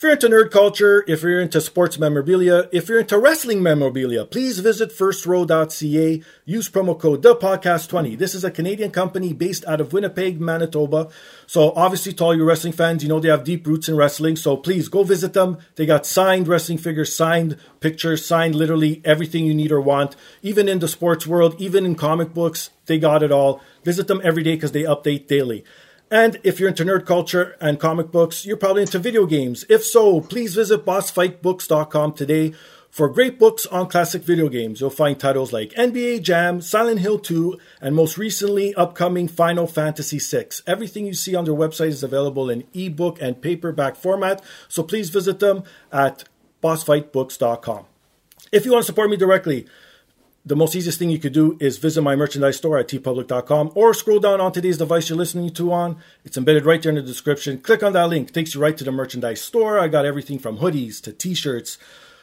If you're into nerd culture, if you're into sports memorabilia, if you're into wrestling memorabilia, please visit firstrow.ca. Use promo code DAPODCAST20. This is a Canadian company based out of Winnipeg, Manitoba. So obviously to all you wrestling fans, you know they have deep roots in wrestling. So please go visit them. They got signed wrestling figures, signed pictures, signed literally everything you need or want. Even in the sports world, even in comic books, they got it all. Visit them every day because they update daily. And if you're into nerd culture and comic books, you're probably into video games. If so, please visit bossfightbooks.com today for great books on classic video games. You'll find titles like NBA Jam, Silent Hill 2, and most recently upcoming Final Fantasy VI. Everything you see on their website is available in ebook and paperback format, so please visit them at bossfightbooks.com. If you want to support me directly, the most easiest thing you could do is visit my merchandise store at teepublic.com or scroll down on today's device you're listening to on. It's embedded right there in the description. Click on that link, takes you right to the merchandise store. I got everything from hoodies to t-shirts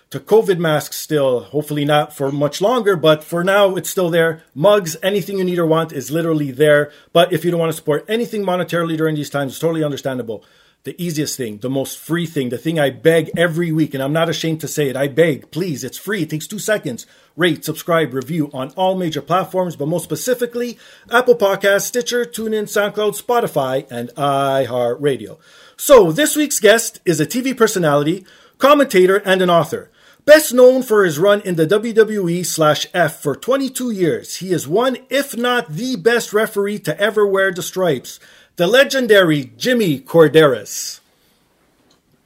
to COVID masks still. Hopefully not for much longer, but for now it's still there. Mugs, anything you need or want is literally there. But if you don't want to support anything monetarily during these times, it's totally understandable the easiest thing, the most free thing, the thing I beg every week, and I'm not ashamed to say it. I beg, please, it's free. It takes two seconds. Rate, subscribe, review on all major platforms, but most specifically, Apple Podcasts, Stitcher, TuneIn, SoundCloud, Spotify, and iHeartRadio. So, this week's guest is a TV personality, commentator, and an author. Best known for his run in the WWE slash F for 22 years, he is one, if not the best referee to ever wear the stripes the legendary Jimmy Korderas.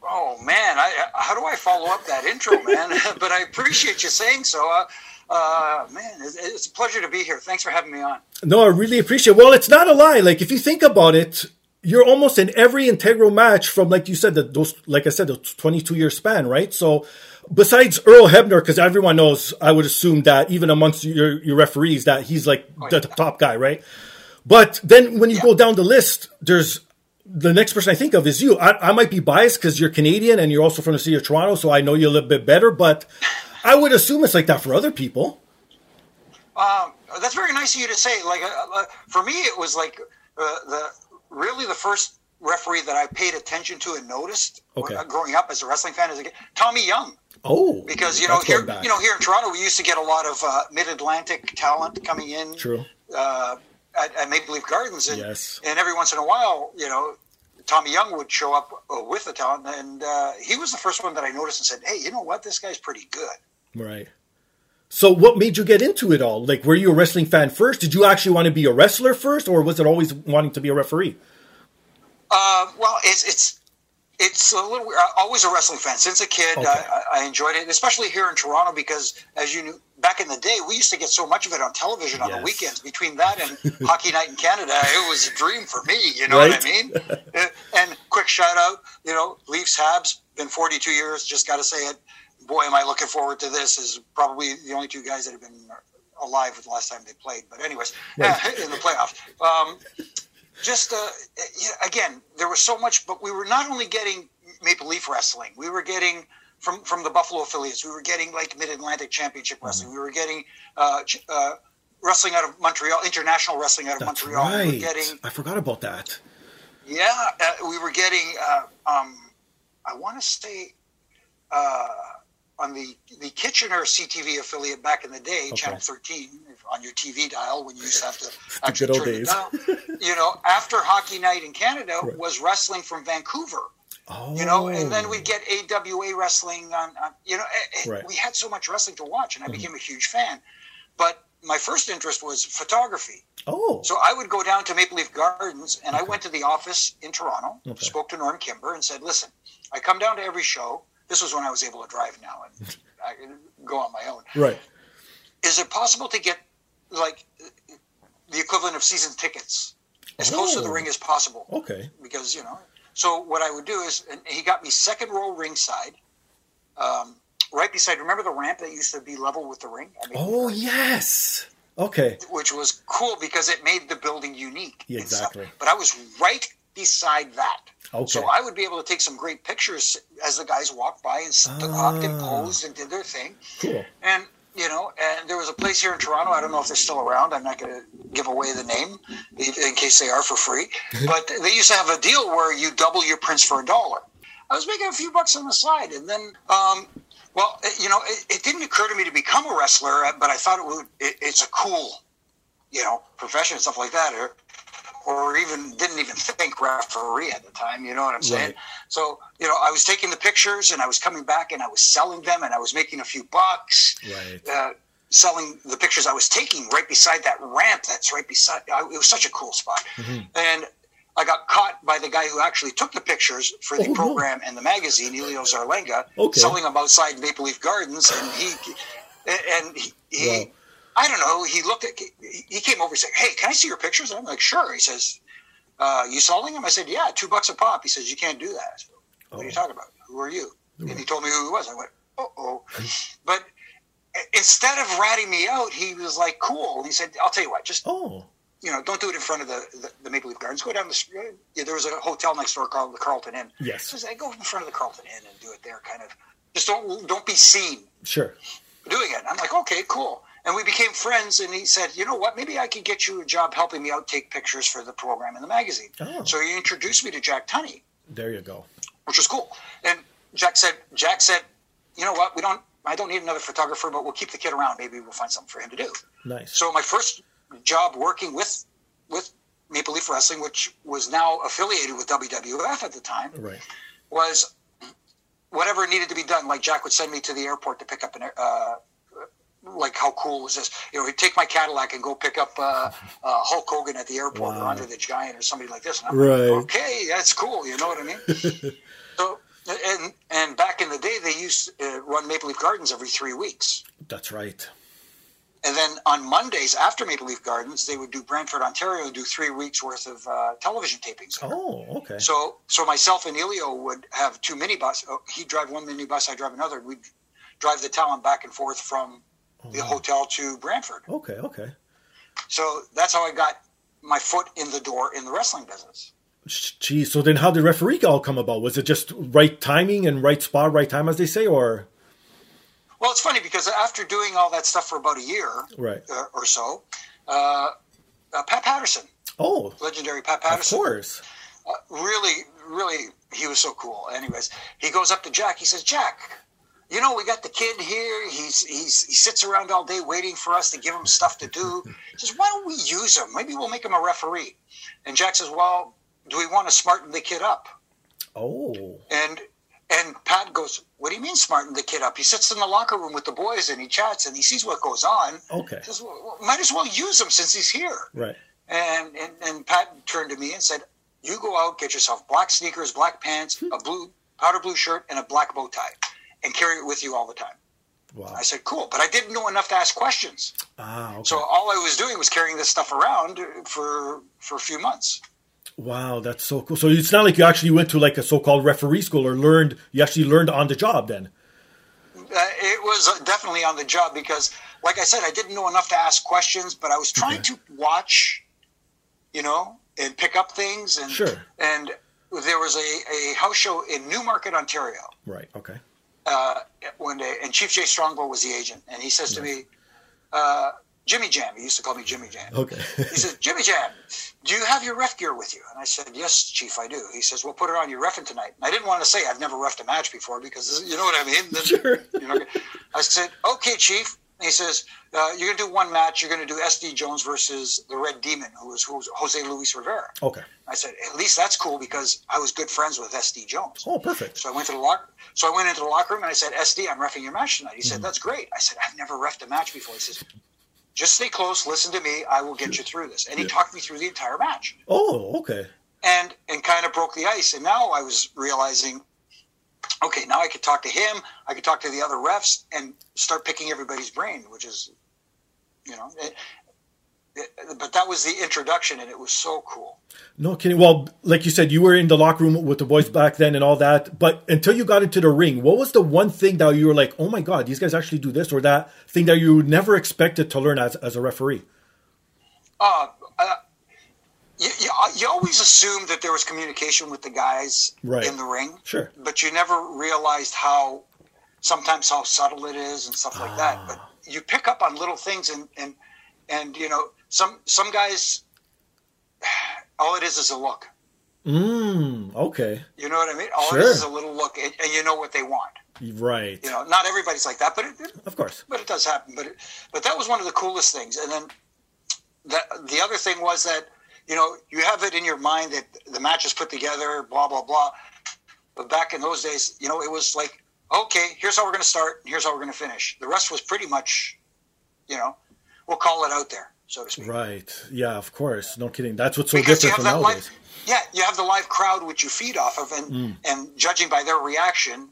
Oh man, I, how do I follow up that intro, man? but I appreciate you saying so. Uh, uh, man, it's a pleasure to be here. Thanks for having me on. No, I really appreciate. It. Well, it's not a lie. Like if you think about it, you're almost in every integral match from, like you said, the, those, like I said, the 22 year span, right? So, besides Earl Hebner, because everyone knows, I would assume that even amongst your, your referees, that he's like oh, the top guy, right? But then when you yeah. go down the list, there's the next person I think of is you. I, I might be biased because you're Canadian and you're also from the city of Toronto, so I know you a little bit better. But I would assume it's like that for other people. Um, that's very nice of you to say. Like uh, uh, for me, it was like uh, the really the first referee that I paid attention to and noticed okay. growing up as a wrestling fan is Tommy Young. Oh, because you know here you know here in Toronto we used to get a lot of uh, Mid Atlantic talent coming in. True. Uh, at, at Maple Leaf Gardens, and, yes. and every once in a while, you know, Tommy Young would show up uh, with the talent, and uh, he was the first one that I noticed and said, "Hey, you know what? This guy's pretty good." Right. So, what made you get into it all? Like, were you a wrestling fan first? Did you actually want to be a wrestler first, or was it always wanting to be a referee? Uh, well, it's it's it's a little always a wrestling fan since a kid. Okay. I, I, enjoyed it, especially here in Toronto because, as you knew, back in the day, we used to get so much of it on television on yes. the weekends. Between that and Hockey Night in Canada, it was a dream for me. You know right? what I mean? Uh, and quick shout out, you know, Leafs Habs been 42 years. Just got to say it. boy, am I looking forward to this. Is probably the only two guys that have been alive with the last time they played. But anyways, right. in the playoffs. Um, just uh, again, there was so much, but we were not only getting Maple Leaf Wrestling, we were getting from from the Buffalo affiliates. We were getting like Mid Atlantic Championship mm-hmm. Wrestling. Mm-hmm. We were getting uh, uh, wrestling out of Montreal, international wrestling out of That's Montreal. Right. We were getting. I forgot about that. Yeah, uh, we were getting. Uh, um, I want to say uh, on the the Kitchener CTV affiliate back in the day, okay. Channel 13 on your TV dial when you used to have to actually turn days. it down. you know, after Hockey Night in Canada right. was wrestling from Vancouver. Oh. You know, and then we'd get AWA wrestling on, on you know, it, right. we had so much wrestling to watch, and I mm-hmm. became a huge fan. But my first interest was photography. Oh. So I would go down to Maple Leaf Gardens and okay. I went to the office in Toronto, okay. spoke to Norm Kimber and said, listen, I come down to every show. This was when I was able to drive now and I can go on my own. Right. Is it possible to get like the equivalent of season tickets as oh. close to the oh. ring as possible? Okay. Because, you know, so what I would do is, and he got me second row ringside. Um, right beside. Remember the ramp that used to be level with the ring? I mean, oh yes. Okay. Which was cool because it made the building unique. Yeah, exactly. But I was right beside that. Okay. So I would be able to take some great pictures as the guys walked by and stopped and ah. posed and did their thing. Cool. And you know, and there was a place here in Toronto. I don't know if they're still around. I'm not going to give away the name in case they are for free. but they used to have a deal where you double your prints for a dollar. I was making a few bucks on the side, and then um, well, you know, it, it, didn't occur to me to become a wrestler, but I thought it would. It, it's a cool, you know, profession and stuff like that, or, or even didn't even think referee at the time. You know what I'm saying? Right. So, you know, I was taking the pictures and I was coming back and I was selling them and I was making a few bucks. Right. Uh, selling the pictures I was taking right beside that ramp. That's right beside. it was such a cool spot, mm-hmm. and I got caught by the guy who actually took the pictures for the oh, program no. and the magazine, Elio Zarlenga, okay. selling them outside Maple Leaf Gardens, and he and he, he wow. I don't know. He looked at he came over and said, "Hey, can I see your pictures?" And I'm like, "Sure." He says, uh, "You selling them?" I said, "Yeah, two bucks a pop." He says, "You can't do that." Said, what oh. are you oh. talking about? Who are you? And he told me who he was. I went, "Oh, oh." but instead of ratting me out, he was like, "Cool." He said, "I'll tell you what, just oh." you know, don't do it in front of the, the, the, Maple Leaf Gardens. Go down the street. Yeah, there was a hotel next door called the Carlton Inn. Yes. So I go in front of the Carlton Inn and do it there, kind of. Just don't don't be seen. Sure. Doing it. I'm like, okay, cool. And we became friends. And he said, you know what? Maybe I could get you a job helping me out take pictures for the program in the magazine. Oh. So he introduced me to Jack Tunney. There you go. Which was cool. And Jack said, Jack said, you know what? We don't. I don't need another photographer, but we'll keep the kid around. Maybe we'll find something for him to do. Nice. So my first job working with with Maple Leaf Wrestling, which was now affiliated with WWF at the time, right. was whatever needed to be done. Like Jack would send me to the airport to pick up an. Uh, like how cool was this? You know, he'd take my Cadillac and go pick up uh, uh, Hulk Hogan at the airport wow. or Andre the Giant or somebody like this. right. Like, okay, that's cool. You know what I mean? so, and and back in the day, they used to uh, run Maple Leaf Gardens every three weeks. That's right. And then on Mondays after Maple Leaf Gardens, they would do Brantford, Ontario, and do three weeks worth of uh, television tapings. Oh, okay. So, so myself and Elio would have two minibus. Oh, he'd drive one minibus, I drive another. We'd drive the talent back and forth from oh, the wow. hotel to Brantford. Okay, okay. So that's how I got my foot in the door in the wrestling business. Geez, so then how did referee all come about? Was it just right timing and right spot, right time, as they say, or? Well, it's funny because after doing all that stuff for about a year right. uh, or so, uh, uh, Pat Patterson. Oh, legendary Pat Patterson. Of course. Uh, really, really, he was so cool. Anyways, he goes up to Jack. He says, "Jack, you know, we got the kid here. He's he's he sits around all day waiting for us to give him stuff to do. He says, why don't we use him? Maybe we'll make him a referee." And Jack says, "Well, do we want to smarten the kid up?" Oh. And and Pat goes, "What do you mean smarten the kid up? He sits in the locker room with the boys and he chats and he sees what goes on. Okay, says, well, might as well use him since he's here." Right. And, and and Pat turned to me and said, "You go out, get yourself black sneakers, black pants, hmm. a blue powder blue shirt, and a black bow tie, and carry it with you all the time." Wow. I said, "Cool," but I didn't know enough to ask questions. Ah, okay. So all I was doing was carrying this stuff around for for a few months. Wow, that's so cool. So it's not like you actually went to like a so-called referee school or learned. You actually learned on the job then. uh, it was definitely on the job because, like I said, I didn't know enough to ask questions, but I was trying Okay. to watch, you know, and pick up things. And Sure. and there was a, a house show in Newmarket, Ontario, Right. Okay. Uh, one day, and Chief Jay Strongbow was the agent, and he says to me, uh, "Jimmy Jam." He used to call me Jimmy Jam. Okay. He says, Jimmy Jam, do you have your ref gear with you? And I said, Yes, Chief, I do. He says, Well, put it on. You're refing tonight. And I didn't want to say I've never refed a match before because you know what I mean. Sure. You know, I said, Okay, Chief. And he says, uh, You're going to do one match. You're going to do SD Jones versus the Red Demon, who was, who was Jose Luis Rivera. Okay. I said, At least that's cool because I was good friends with SD Jones. Oh, perfect. So I went to the locker. So I went into the locker room and I said, "SD, I'm refing your match tonight." He said, "That's great." I said, "I've never refed a match before." He says, "Just stay close, listen to me. I will get you through this." And he talked me through the entire match, Oh, okay. and and kind of broke the ice. And now I was realizing, okay, now I could talk to him. I could talk to the other refs and start picking everybody's brain, which is, you know. It, it, but that was the introduction, and it was so cool. No kidding. Well, like you said, you were in the locker room with the boys back then and all that. But until you got into the ring, what was the one thing that you were like, oh my God, these guys actually do this or that thing that you never expected to learn as, as a referee? Uh, uh, you, you, you always assumed that there was communication with the guys Right. in the ring, Sure. but you never realized how sometimes how subtle it is and stuff like that. But you pick up on little things, and and and you know some some guys, all it is is a look. Mm, okay. You know what I mean? All Sure. it is is a little look, and, and you know what they want. Right. You know, not everybody's like that, but it, it- Of course. but it does happen. But it, but that was one of the coolest things. And then that the other thing was that you know you have it in your mind that the match is put together, blah blah blah. But back in those days, you know, it was like, okay, here's how we're going to start, and here's how we're going to finish. The rest was pretty much, you know, we'll call it out there, so to speak. Right. Yeah, of course. No kidding. That's what's so Because different from nowadays. live, yeah, you have the live crowd which you feed off of, and Mm. and judging by their reaction,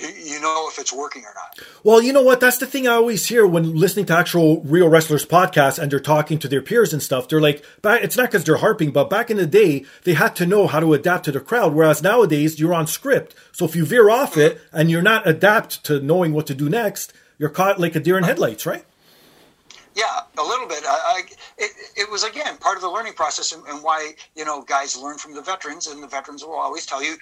you, know if it's working or not. Well, you know what? That's the thing I always hear when listening to actual real wrestlers podcasts and they're talking to their peers and stuff. They're like, it's not because they're harping, but back in the day, they had to know how to adapt to the crowd. Whereas nowadays, you're on script. So if you veer off it and you're not adapt to knowing what to do next, you're caught like a deer in headlights, right? Yeah, a little bit. I, I, it, it was again part of the learning process, and, and why you know guys learn from the veterans, and the veterans will always tell you,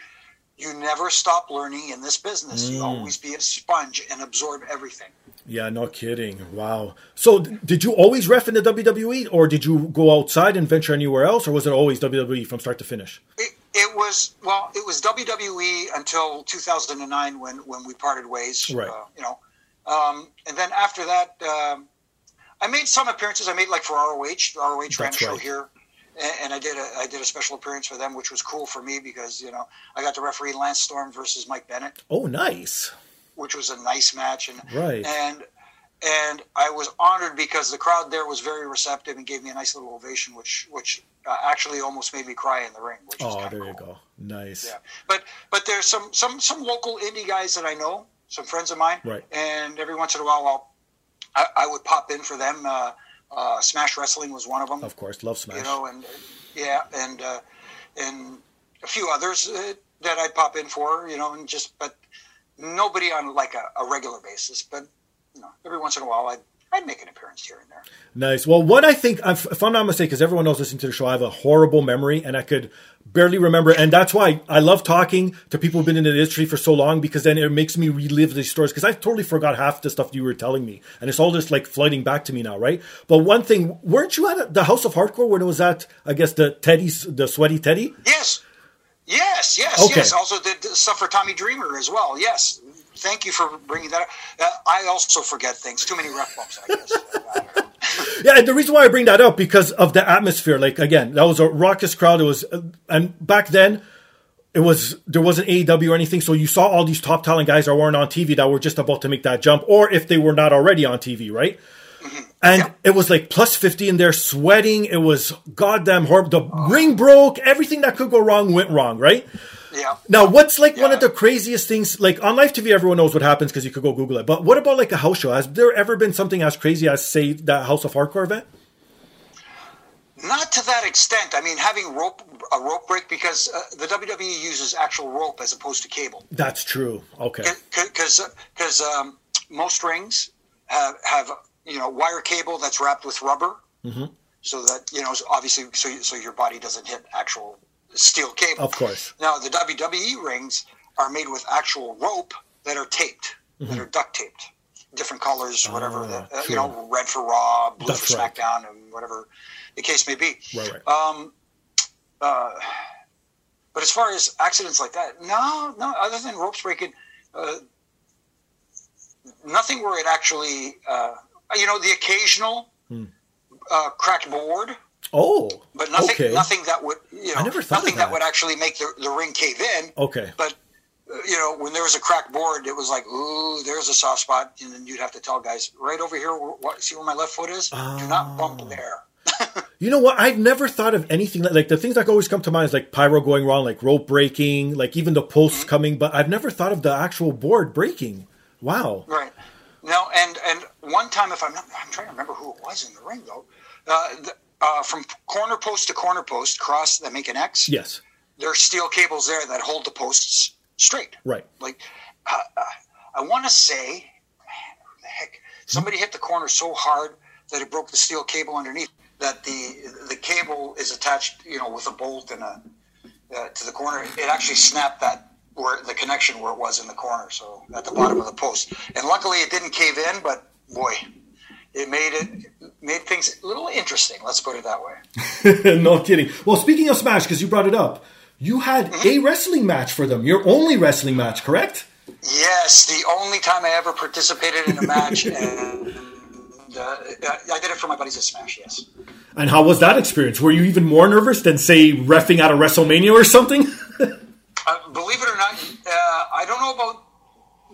you never stop learning in this business. You always be a sponge and absorb everything. Yeah, no kidding. Wow. So did you always ref in the WWE or did you go outside and venture anywhere else or was it always WWE from start to finish? It, it was well, it was WWE until 2009 when when we parted ways. Right. Uh, you know, um, and then after that, um, I made some appearances. I made like for ROH. ROH ran a show right. here, and, and I did a I did a special appearance for them, which was cool for me because you know I got to referee Lance Storm versus Mike Bennett, Oh, nice. which was a nice match, and Right. and and I was honored because the crowd there was very receptive and gave me a nice little ovation, which which uh, actually almost made me cry in the ring. Which Oh, there you go. Nice. Yeah, but but there's some some some local indie guys that I know, some friends of mine, Right. and every once in a while, I'll I, I would pop in for them. Uh, uh, Smash Wrestling was one of them, Of course, love Smash. you know, and yeah, and uh, and a few others uh, that I'd pop in for, you know, and just but nobody on like a, a regular basis. But you know, every once in a while, I'd I'd make an appearance here and there. Nice. Well, what I think, if I'm not mistaken, because everyone knows listening to the show, I have a horrible memory and I could barely remember. And that's why I love talking to people who've been in the industry for so long because then it makes me relive these stories because I totally forgot half the stuff you were telling me. And it's all just like flooding back to me now, right? But one thing, weren't you at the House of Hardcore when it was at, I guess, the Teddy's, the Sweaty Teddy? Yes, yes, yes, Okay. yes. Also did stuff for Tommy Dreamer as well. Yes, thank you for bringing that up. Uh, I also forget things. Too many ref bumps, I guess. I don't know. Yeah, and the reason why I bring that up because of the atmosphere. Like again, that was a raucous crowd. It was, and back then, it was there wasn't AEW or anything, so you saw all these top talent guys that weren't on TV that were just about to make that jump, or if they were not already on TV, right? And it was like plus fifty in there, sweating. It was goddamn horrible. The ring broke. Everything that could go wrong went wrong, right? Yeah. Now, what's like one of the craziest things? Like on live TV, everyone knows what happens because you could go Google it. But what about like a house show? Has there ever been something as crazy as say that House of Hardcore event? Not to that extent. I mean, having rope a rope break because uh, the WWE uses actual rope as opposed to cable. That's true. Okay. Because because um, most rings have have you know wire cable that's wrapped with rubber, Mm-hmm. so that you know obviously so so your body doesn't hit actual steel cable. Of course. Now the WWE rings are made with actual rope that are taped, that are duct taped, different colors, whatever. Mm-hmm. Ah, that, uh, you know, red for Raw, blue That's for right. SmackDown, and whatever the case may be. Right, right. Um, uh, but as far as accidents like that, no, no. Other than ropes breaking, uh, nothing where it actually, uh, you know, the occasional Hmm. uh, cracked board, Oh, but nothing, okay. nothing that would, you know, I never thought of nothing that. that. would actually make the, the ring cave in. Okay. But you know, when there was a cracked board, it was like, ooh, there's a soft spot, and then you'd have to tell guys right over here. What, see where my left foot is? Do not bump Oh. there. You know what? I've never thought of anything like, like the things that always come to mind is like pyro going wrong, like rope breaking, like even the posts Mm-hmm. coming. But I've never thought of the actual board breaking. Wow. Right. No, and and one time, if I'm not, I'm trying to remember who it was in the ring though. Uh, the, uh, from corner post to corner post, cross that make an X. Yes. There are steel cables there that hold the posts straight. Right. Like, uh, uh, I want to say, man, who the heck? Somebody hit the corner so hard that it broke the steel cable underneath. That the the cable is attached, you know, with a bolt and a uh, to the corner. It actually snapped that where the connection where it was in the corner, so at the bottom of the post. And luckily, it didn't cave in. But boy, it made it made things a little interesting. Let's put it that way. no kidding. Well, speaking of Smash, because you brought it up, you had a wrestling match for them. Your only wrestling match, correct? Yes, the only time I ever participated in a match, and uh, I did it for my buddies at Smash. Yes. And how was that experience? Were you even more nervous than, say, refing at a WrestleMania or something? Uh, believe it or not, uh, I don't know about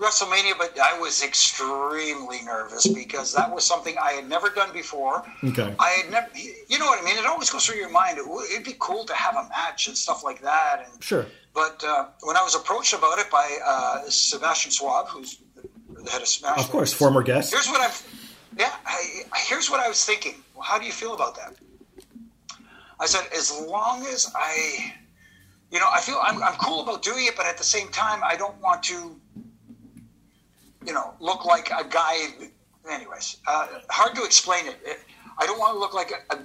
WrestleMania, but I was extremely nervous because that was something I had never done before. Okay. I had never, you know what I mean? It always goes through your mind. It, would- be cool to have a match and stuff like that. And Sure. But uh, when I was approached about it by uh, Sebastian Suave, who's the head of Smash, Of course, former guest. Here's what I'm. Yeah, I, here's what I was thinking. Well, how do you feel about that? I said, as long as I, you know, I feel I'm, I'm cool about doing it, but at the same time, I don't want to, you know, look like a guy. Anyways, uh, hard to explain it. It- I don't want to look like a, a.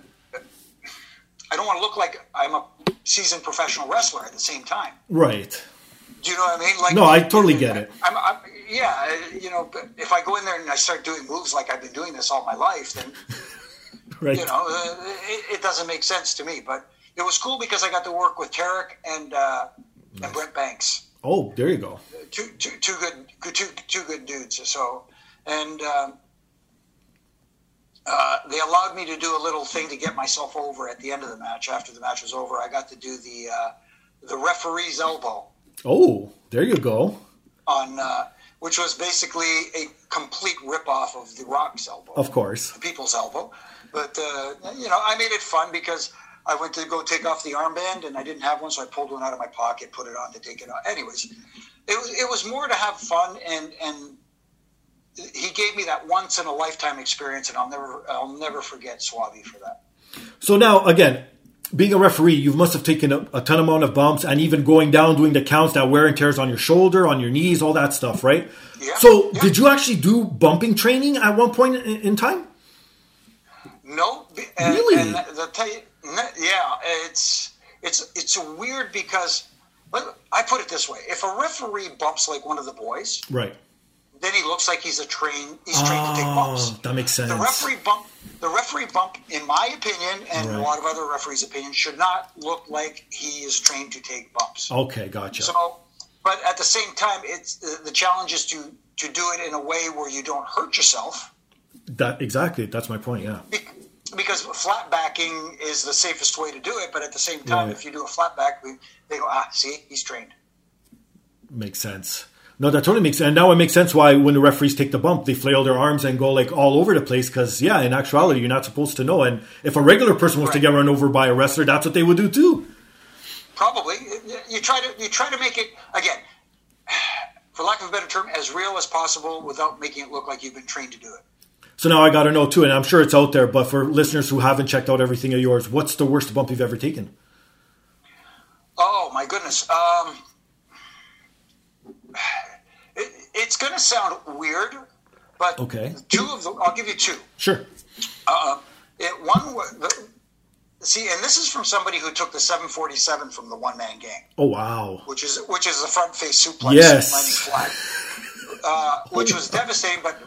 I don't want to look like I'm a seasoned professional wrestler at the same time. Right. Do you know what I mean? Like, No, I totally get it. I'm, I'm, yeah, uh, you know, if I go in there and I start doing moves like I've been doing this all my life, then Right. you know, uh, it, it doesn't make sense to me. But it was cool because I got to work with Tarek and uh, and Brent Banks, Oh, there you go. two, two, two good, good- two, two good dudes. So, and um, uh, they allowed me to do a little thing to get myself over at the end of the match. After the match was over, I got to do the uh, the referee's elbow. Oh, there you go. on uh, which was basically a complete ripoff of the Rock's elbow, Of course. the People's elbow. But uh, you know, I made it fun because I went to go take off the armband and I didn't have one, so I pulled one out of my pocket, put it on to take it off. Anyways, it was it was more to have fun and and he gave me that once in a lifetime experience, and I'll never I'll never forget Suave for that. So now, again, being a referee, you must have taken a, a ton amount of bumps and even going down, doing the counts, that wear and tears on your shoulder, on your knees, all that stuff, right? Yeah, So, yeah. did you actually do bumping training at one point in, in time? No, and, Really? And the tell you, n- yeah, it's it's it's weird because I put it this way: if a referee bumps like one of the boys, Right. then he looks like he's a train. He's trained to take oh, bumps. Oh, that makes sense. The referee bump, the referee bump, in my opinion, and Right. a lot of other referees' opinion, should not look like he is trained to take bumps. Okay, gotcha. So, but at the same time, it's the, the challenge is to to do it in a way where you don't hurt yourself. that exactly. That's my point. Yeah. Be- because flat backing is the safest way to do it, but at the same time, Right. if you do a flat back, they go, ah, see, he's trained. Makes sense. No, that totally makes sense. And now it makes sense why when the referees take the bump, they flail their arms and go like all over the place. Because yeah, in actuality, you're not supposed to know. And if a regular person was to get run over by a wrestler, that's what they would do too. Probably, you try to you try to make it again, for lack of a better term, as real as possible without making it look like you've been trained to do it. So now I got to know too, and I'm sure it's out there. But for listeners who haven't checked out everything of yours, what's the worst bump you've ever taken? Oh my goodness. Um, it, it's going to sound weird, But Okay. two of them, I'll give you two. Sure. Uh, it one the, see, and this is from somebody who took the 747 from the one man gang, Oh wow. which is which is the front face suplex Yes. landing flat, uh, which was devastating. But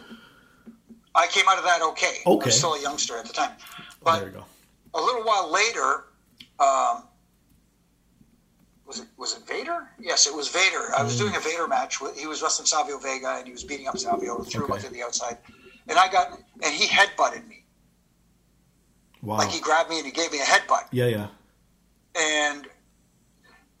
I came out of that okay. I Okay. was still a youngster at the time, there but you go. a little while later. Um, was it was it Vader? Yes, it was Vader. I was doing a Vader match. with- He was wrestling Savio Vega, and he was beating up Savio threw him Okay. out to the outside. And I got and he headbutted me. Wow. Like he grabbed me and he gave me a headbutt. yeah, yeah. And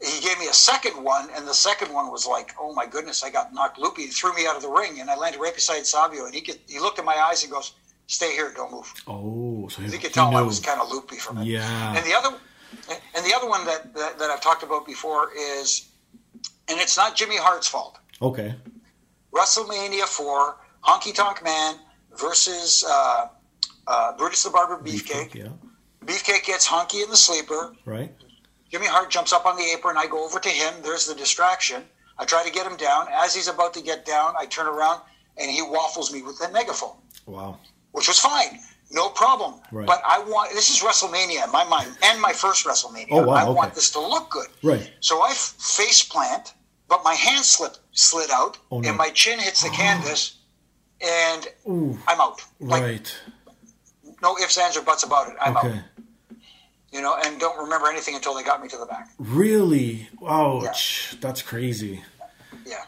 he gave me a second one, and the second one was like, oh my goodness, I got knocked loopy. He threw me out of the ring, and I landed right beside Savio. And he get, he looked in my eyes and goes, "Stay here, don't move." Oh, so he, You could he tell I was kind of loopy from it. Yeah. And the other, and the other one that, that that I've talked about before is, and it's not Jimmy Hart's fault. Okay. WrestleMania four, Honky Tonk Man versus uh, uh, Brutus the Barber Beefcake. Yeah. Beefcake gets Honky in the sleeper. Right. Jimmy Hart jumps up on the apron. I go over to him. There's the distraction. I try to get him down. As he's about to get down, I turn around and he waffles me with the megaphone, Wow. which was fine. No problem. Right. But I want this is WrestleMania in my mind and my first WrestleMania. Oh, wow, I okay. want this to look good. Right. So I f- face plant, but my hand slip slid out Oh, no. and my chin hits the canvas and Ooh. I'm out. Like right. no ifs, ands, or buts about it. I'm Okay. out. You know, and don't remember anything until they got me to the back. Really? Ouch. That's crazy. Yeah.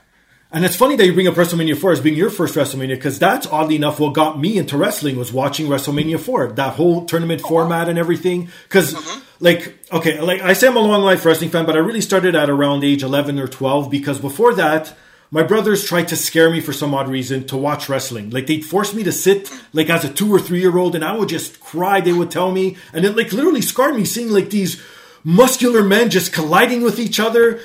And it's funny that you bring up WrestleMania 4 as being your first WrestleMania because that's oddly enough what got me into wrestling was watching WrestleMania 4. That whole tournament oh, format and everything. Because, mm-hmm. like, okay, like I say I'm a long life wrestling fan, but I really started at around age 11 or 12 because before that, my brothers tried to scare me for some odd reason to watch wrestling. Like they'd force me to sit like as a two or three year old and I would just cry. They would tell me and it like literally scarred me seeing like these muscular men just colliding with each other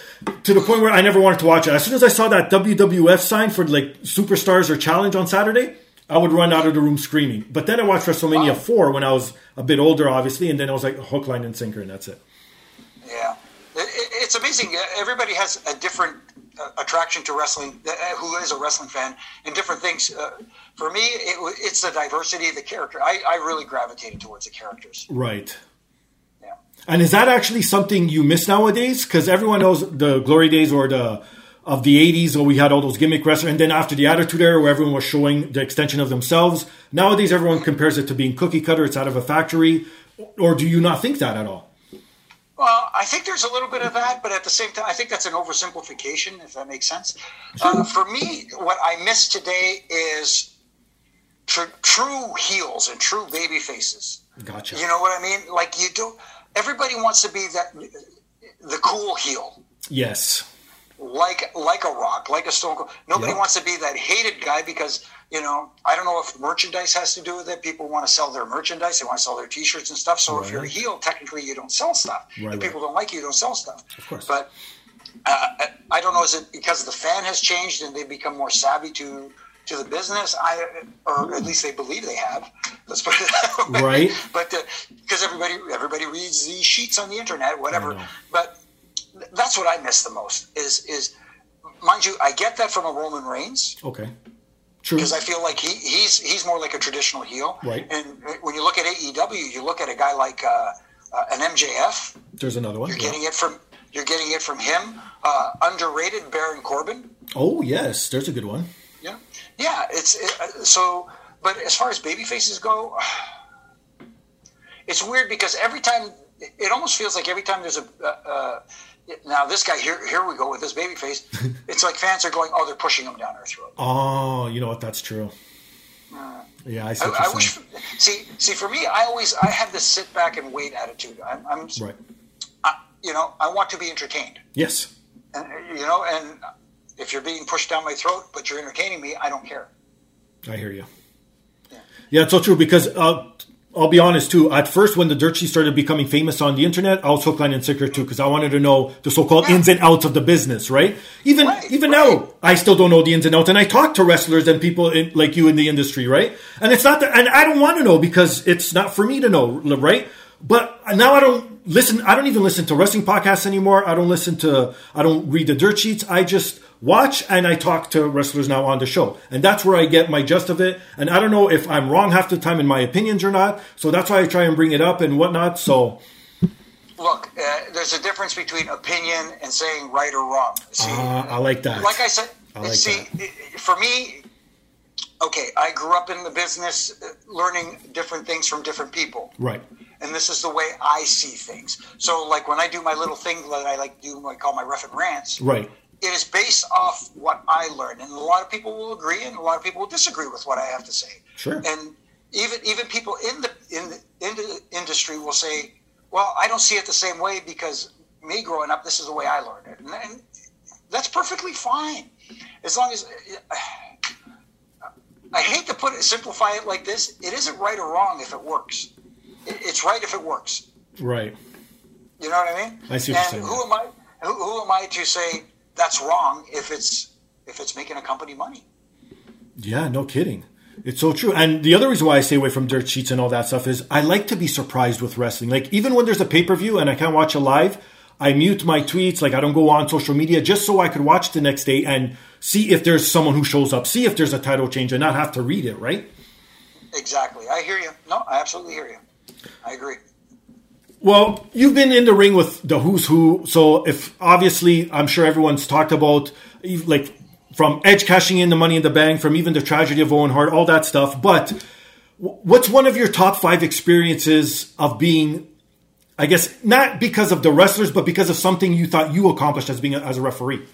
to the point where I never wanted to watch it. As soon as I saw that WWF sign for like Superstars or Challenge on Saturday, I would run out of the room screaming. But then I watched WrestleMania Wow. 4 when I was a bit older, obviously, and then I was like hook, line, and sinker, and that's it. Yeah, It- it- it's amazing. Everybody has a different attraction to wrestling. uh, Who is a wrestling fan and different things. Uh, for me, it, it's the diversity of the character. I, I really gravitated towards the characters. Right. Yeah. And is that actually something you miss nowadays? Because everyone knows the glory days or the of the '80s, where we had all those gimmick wrestlers, and then after the Attitude Era, where everyone was showing the extension of themselves. Nowadays, everyone compares it to being cookie cutter. It's out of a factory. Or do you not think that at all? Well, I think there's a little bit of that, but at the same time, I think that's an oversimplification, if that makes sense. Uh, for me, what I miss today is tr- true heels and true baby faces. Gotcha. You know what I mean? Like you don't. Everybody wants to be that the cool heel. Yes. Like like a rock, like a stone cold. Nobody Yeah. wants to be that hated guy because you know I don't know if merchandise has to do with it. People want to sell their merchandise, they want to sell their T-shirts and stuff. So if you're a heel, technically you don't sell stuff. Right, if right. people don't like you, you don't sell stuff. Of course. But uh, I don't know. Is it because the fan has changed and they become more savvy to to the business? I or at least they believe they have. Let's put it that way. Right. But because everybody everybody reads these sheets on the internet, whatever. But that's what I miss the most. Is is mind you, I get that from a Roman Reigns Okay. True. because I feel like he, he's he's more like a traditional heel. Right. And when you look at AEW, you look at a guy like uh, uh, an MJF. There's another one. You're yeah. getting it from you're getting it from him. Uh, underrated Baron Corbin. Oh yes, there's a good one. Yeah, yeah. It's it, uh, so. But as far as baby faces go, it's weird because every time it almost feels like every time there's a. Uh, uh, now this guy here, here we go with this baby face. it's like fans are going, oh, they're pushing him down our throat. Oh, you know what? That's true. Yeah, I see. I, I wish. See, see, for me, I always I have this sit back and wait attitude. I'm, I'm Right. I, you know, I want to be entertained, Yes. and you know, and if you're being pushed down my throat, but you're entertaining me, I don't care. I hear you. Yeah, it's so true because uh, I'll be honest too. At first, when the dirt sheet started becoming famous on the internet, I was hook, line, and sinker too because I wanted to know the so-called Yeah. ins and outs of the business. Right? Even Right, even right. now, I still don't know the ins and outs, and I talk to wrestlers and people in, like you in the industry. Right? And it's not that, and I don't want to know because it's not for me to know. Right? But now I don't listen. I don't even listen to wrestling podcasts anymore. I don't listen to. I don't read the dirt sheets. I just watch and I talk to wrestlers now on the show. And that's where I get my gist of it. And I don't know if I'm wrong half the time in my opinions or not. So that's why I try and bring it up and whatnot. So. Look, uh, there's a difference between opinion and saying right or wrong. See, uh, I like that. Like I said, I like see, that. for me, okay, I grew up in the business uh, learning different things from different people. Right. And this is the way I see things. So, like when I do my little thing that I like do, I call my Reffin Rants. Right. It is based off what I learned, and a lot of people will agree, and a lot of people will disagree with what I have to say. Sure. And even even people in the in the, in the industry will say, "Well, I don't see it the same way because me growing up, this is the way I learned it," and, and that's perfectly fine, as long as. I hate to put it, simplify it like this. It isn't right or wrong if it works. It's right if it works. Right. You know what I mean? I see. and who am I? Who, who am I to say that's wrong if it's if it's making a company money? Yeah, no kidding. It's so true. And the other reason why I stay away from dirt sheets and all that stuff is I like to be surprised with wrestling. Like even when there's a pay per view and I can't watch it live, I mute my tweets. Like I don't go on social media just so I could watch the next day and see if there's someone who shows up, see if there's a title change, and not have to read it. Right? Exactly. I hear you. No, I absolutely hear you. I agree. Well, you've been in the ring with the who's who, so if obviously, I'm sure everyone's talked about like from Edge cashing in the Money in the Bank, from even the tragedy of Owen Hart, all that stuff. But what's one of your top five experiences of being, I guess, not because of the wrestlers, but because of something you thought you accomplished as being a, as a referee?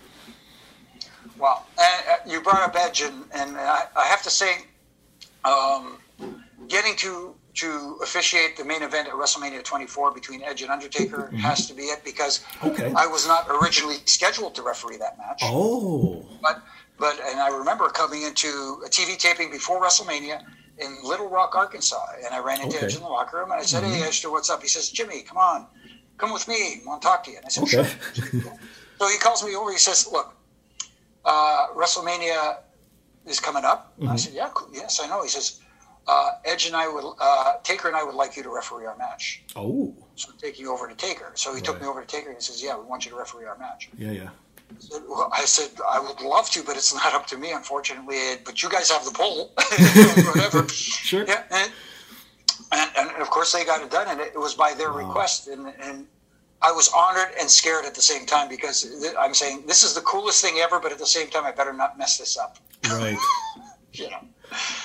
Well, uh, you brought up Edge, and, and I, I have to say, um, getting to to officiate the main event at WrestleMania 24 between Edge and Undertaker mm-hmm. has to be it because okay. I was not originally scheduled to referee that match. Oh, but but and I remember coming into a TV taping before WrestleMania in Little Rock, Arkansas, and I ran into okay. Edge in the locker room and I said, mm-hmm. "Hey, Edge, what's up?" He says, "Jimmy, come on, come with me. I want to talk to you." And I said, okay. "Sure." so he calls me over. He says, "Look, uh, WrestleMania is coming up." Mm-hmm. I said, "Yeah, cool. yes, I know." He says uh, Edge and I would, uh, Taker and I would like you to referee our match. Oh. So I'm taking you over to Taker. So he right. took me over to Taker and he says, yeah, we want you to referee our match. Yeah, yeah. I said, well, I said, I would love to, but it's not up to me, unfortunately. But you guys have the pull, whatever. sure. Yeah, and, and, and, of course they got it done, and it, was by their wow. request. And, and I was honored and scared at the same time because I'm saying this is the coolest thing ever, but at the same time, I better not mess this up. Right. you know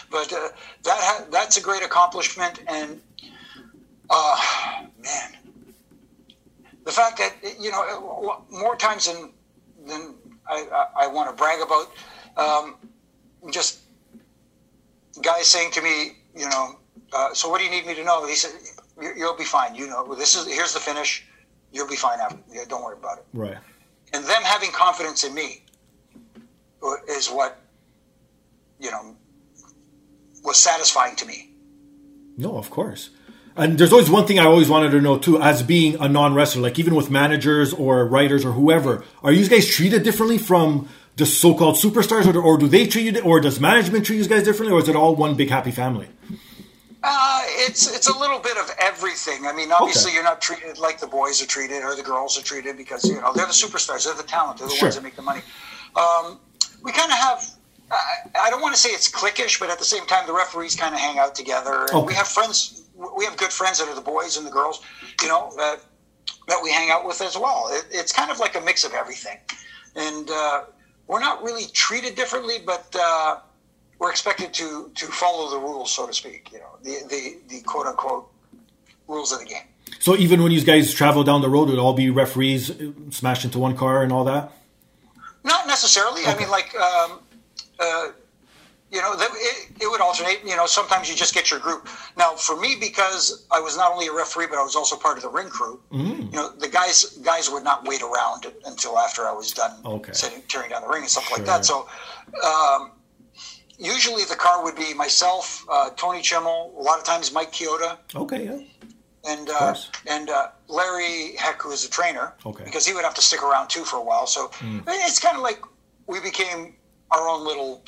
but uh, that ha- that's a great accomplishment, and uh, man, the fact that you know more times than than I, I, I want to brag about, um, just guys saying to me, you know, uh, so what do you need me to know? He said, you'll be fine. You know, this is here's the finish. You'll be fine after. Yeah, don't worry about it. Right. And them having confidence in me is what you know was satisfying to me. No, of course. And there's always one thing I always wanted to know too, as being a non wrestler, like even with managers or writers or whoever, are you guys treated differently from the so-called superstars, or, or do they treat you, or does management treat you guys differently, or is it all one big happy family? Uh, it's it's a little bit of everything. I mean, obviously, okay. you're not treated like the boys are treated or the girls are treated because you know they're the superstars, they're the talent, they're the sure. ones that make the money. Um, we kind of have I don't want to say it's cliquish, but at the same time, the referees kind of hang out together. Okay. We have friends, we have good friends that are the boys and the girls, you know, that, that we hang out with as well. It, it's kind of like a mix of everything. And uh, we're not really treated differently, but uh, we're expected to, to follow the rules, so to speak, you know, the, the, the quote unquote rules of the game. So even when you guys travel down the road, it would all be referees smashed into one car and all that? Not necessarily. Okay. I mean, like, um, uh, you know, it, it, would alternate. You know, sometimes you just get your group. Now, for me, because I was not only a referee, but I was also part of the ring crew. Mm. You know, the guys guys would not wait around until after I was done okay. setting, tearing down the ring and stuff sure. like that. So, um, usually the car would be myself, uh, Tony Chimel, a lot of times Mike Chioda. Okay. Yeah. And uh, and uh, Larry Heck, who is a trainer, okay. because he would have to stick around too for a while. So mm. it's kind of like we became our own little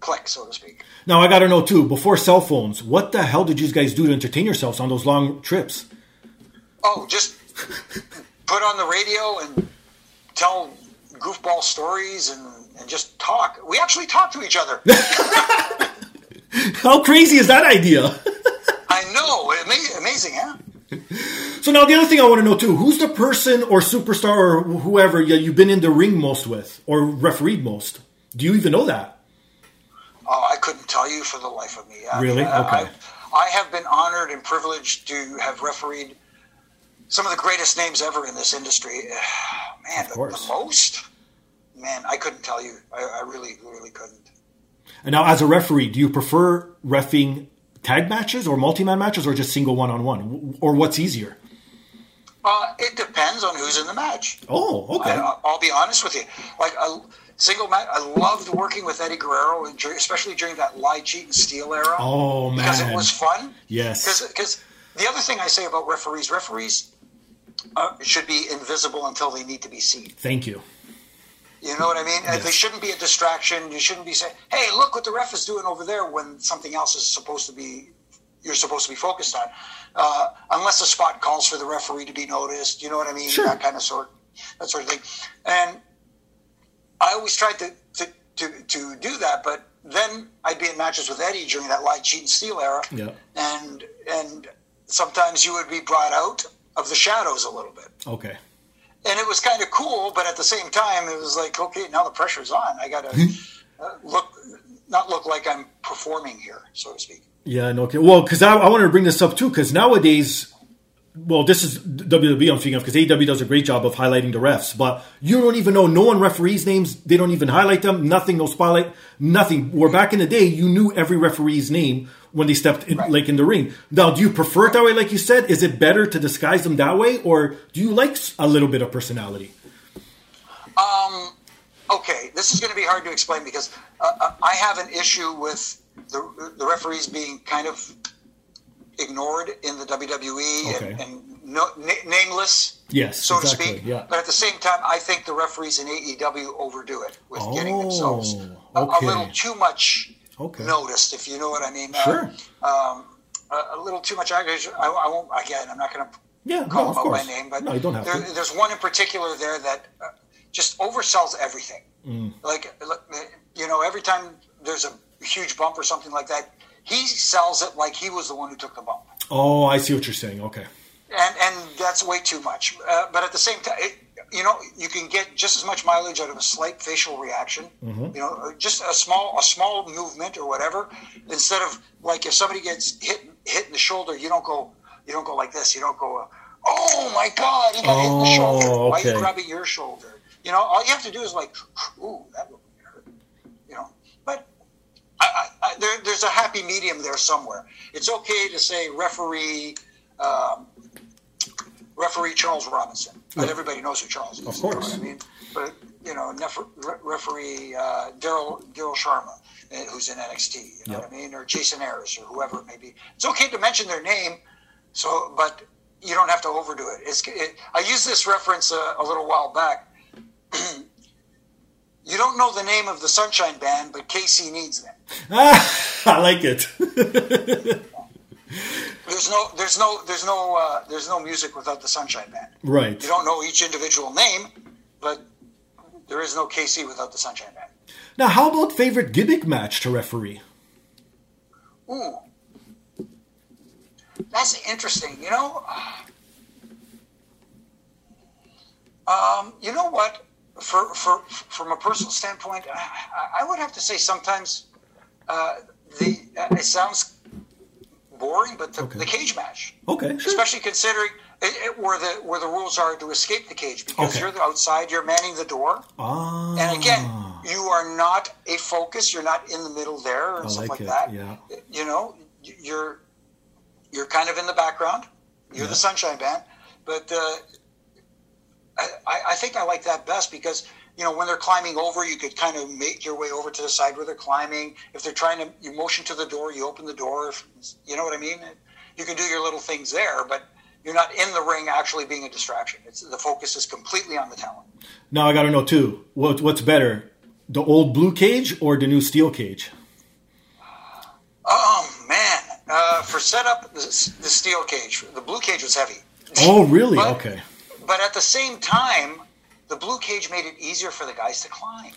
clique, so to speak. Now I got to know too. Before cell phones, what the hell did you guys do to entertain yourselves on those long trips? Oh, just put on the radio and tell goofball stories and, and just talk. We actually talk to each other. How crazy is that idea? I know, Ama- amazing, huh? So now the other thing I want to know too: who's the person or superstar or whoever yeah, you've been in the ring most with or refereed most? Do you even know that? Oh, I couldn't tell you for the life of me. I Really? I- Okay. I, I have been honored and privileged to have refereed some of the greatest names ever in this industry. Man, the, course. the most. Man, I couldn't tell you. I, I really, really couldn't. And now, as a referee, do you prefer refing tag matches or multi-man matches or just single one-on-one, or what's easier? Uh, it depends on who's in the match. Oh, okay. I, I'll be honest with you. Like a single match, I loved working with Eddie Guerrero, and especially during that lie, cheat, and steal era. Oh, man, because it was fun. Yes. Because the other thing I say about referees, referees uh, should be invisible until they need to be seen. Thank you. You know what I mean? Yes. They shouldn't be a distraction. You shouldn't be saying, "Hey, look what the ref is doing over there," when something else is supposed to be you're supposed to be focused on. Uh, unless the spot calls for the referee to be noticed. You know what I mean? Sure. That kind of sort, that sort of thing. And I always tried to to, to, to do that, but then I'd be in matches with Eddie during that lie, cheat, and steal era, Yeah. and and sometimes you would be brought out of the shadows a little bit Okay. and it was kind of cool, but at the same time, it was like, okay, now the pressure's on. I got to uh, look, not look like I'm performing here, so to speak. Yeah, no, okay. Well, because I, I wanted to bring this up too, because nowadays, well, this is WWE I'm speaking of, because AEW does a great job of highlighting the refs, but you don't even know, no one referees names, they don't even highlight them, nothing, no spotlight, nothing. Where back in the day, you knew every referee's name when they stepped in, Right. like in the ring. Now, do you prefer it that way, like you said? Is it better to disguise them that way, or do you like a little bit of personality? Um. Okay, this is going to be hard to explain because uh, uh, I have an issue with the, the referees being kind of ignored in the WWE Okay. and, and no, na- nameless, Yes, so exactly, to speak. yeah. But at the same time, I think the referees in AEW overdo it with getting Oh, themselves a, okay. a little too much Okay. noticed, if you know what I mean. Uh, Sure. um, a, a little too much. I, I won't. Again, I'm not going to Yeah, call no, them out by name, but No, you don't have there, there's one in particular there that uh, just oversells everything. Mm. Like, you know, every time there's a huge bump or something like that, he sells it like he was the one who took the bump, Oh, I see what you're saying. Okay. and and that's way too much. Uh, but at the same time, it, you know, you can get just as much mileage out of a slight facial reaction. Mm-hmm. You know, just a small a small movement or whatever. Instead of like if somebody gets hit hit in the shoulder, you don't go you don't go like this. You don't go, uh, oh my god, he got hit in the Oh, shoulder. Why are you grabbing your shoulder? You know, all you have to do is like, ooh, that hurt. You know, but I, I, there, there's a happy medium there somewhere. It's okay to say referee. Um, referee Charles Robinson. But everybody knows who Charles is. Of you know course. what I mean, but you know, referee uh, Daryl Daryl Sharma, uh, who's in NXT. You know Yep. what I mean, or Jason Harris or whoever it may be. It's okay to mention their name, so but you don't have to overdo it. It's it, I used this reference uh, a little while back. you don't know the name of the Sunshine Band, but KC needs them. Ah, I like it. There's no, there's no, there's no, uh, there's no music without the Sunshine Band. right. You don't know each individual name, but there is no KC without the Sunshine Band. Now, how about favorite gimmick match to referee? Ooh, that's interesting. You know, um, you know what? For for from a personal standpoint, I, I would have to say sometimes uh, the uh, it sounds boring, but the, Okay. the cage match. Okay, sure. especially considering it, it, where the where the rules are to escape the cage because Okay. you're the outside, you're manning the door, Ah, and again, you are not a focus. You're not in the middle there and I stuff like like, that. yeah. You know, you're you're kind of in the background. You're the sunshine band, but uh, I, I think I like that best because. You know, when they're climbing over, you could kind of make your way over to the side where they're climbing. If they're trying to, you motion to the door, you open the door. If, you know what I mean? You can do your little things there, but you're not in the ring actually being a distraction. It's the focus is completely on the talent. now I got to know too. What, what's better, the old blue cage or the new steel cage? Oh man, uh, for setup, the, the steel cage, the blue cage was heavy. Oh, really? But- okay. But at the same time, the blue cage made it easier for the guys to climb.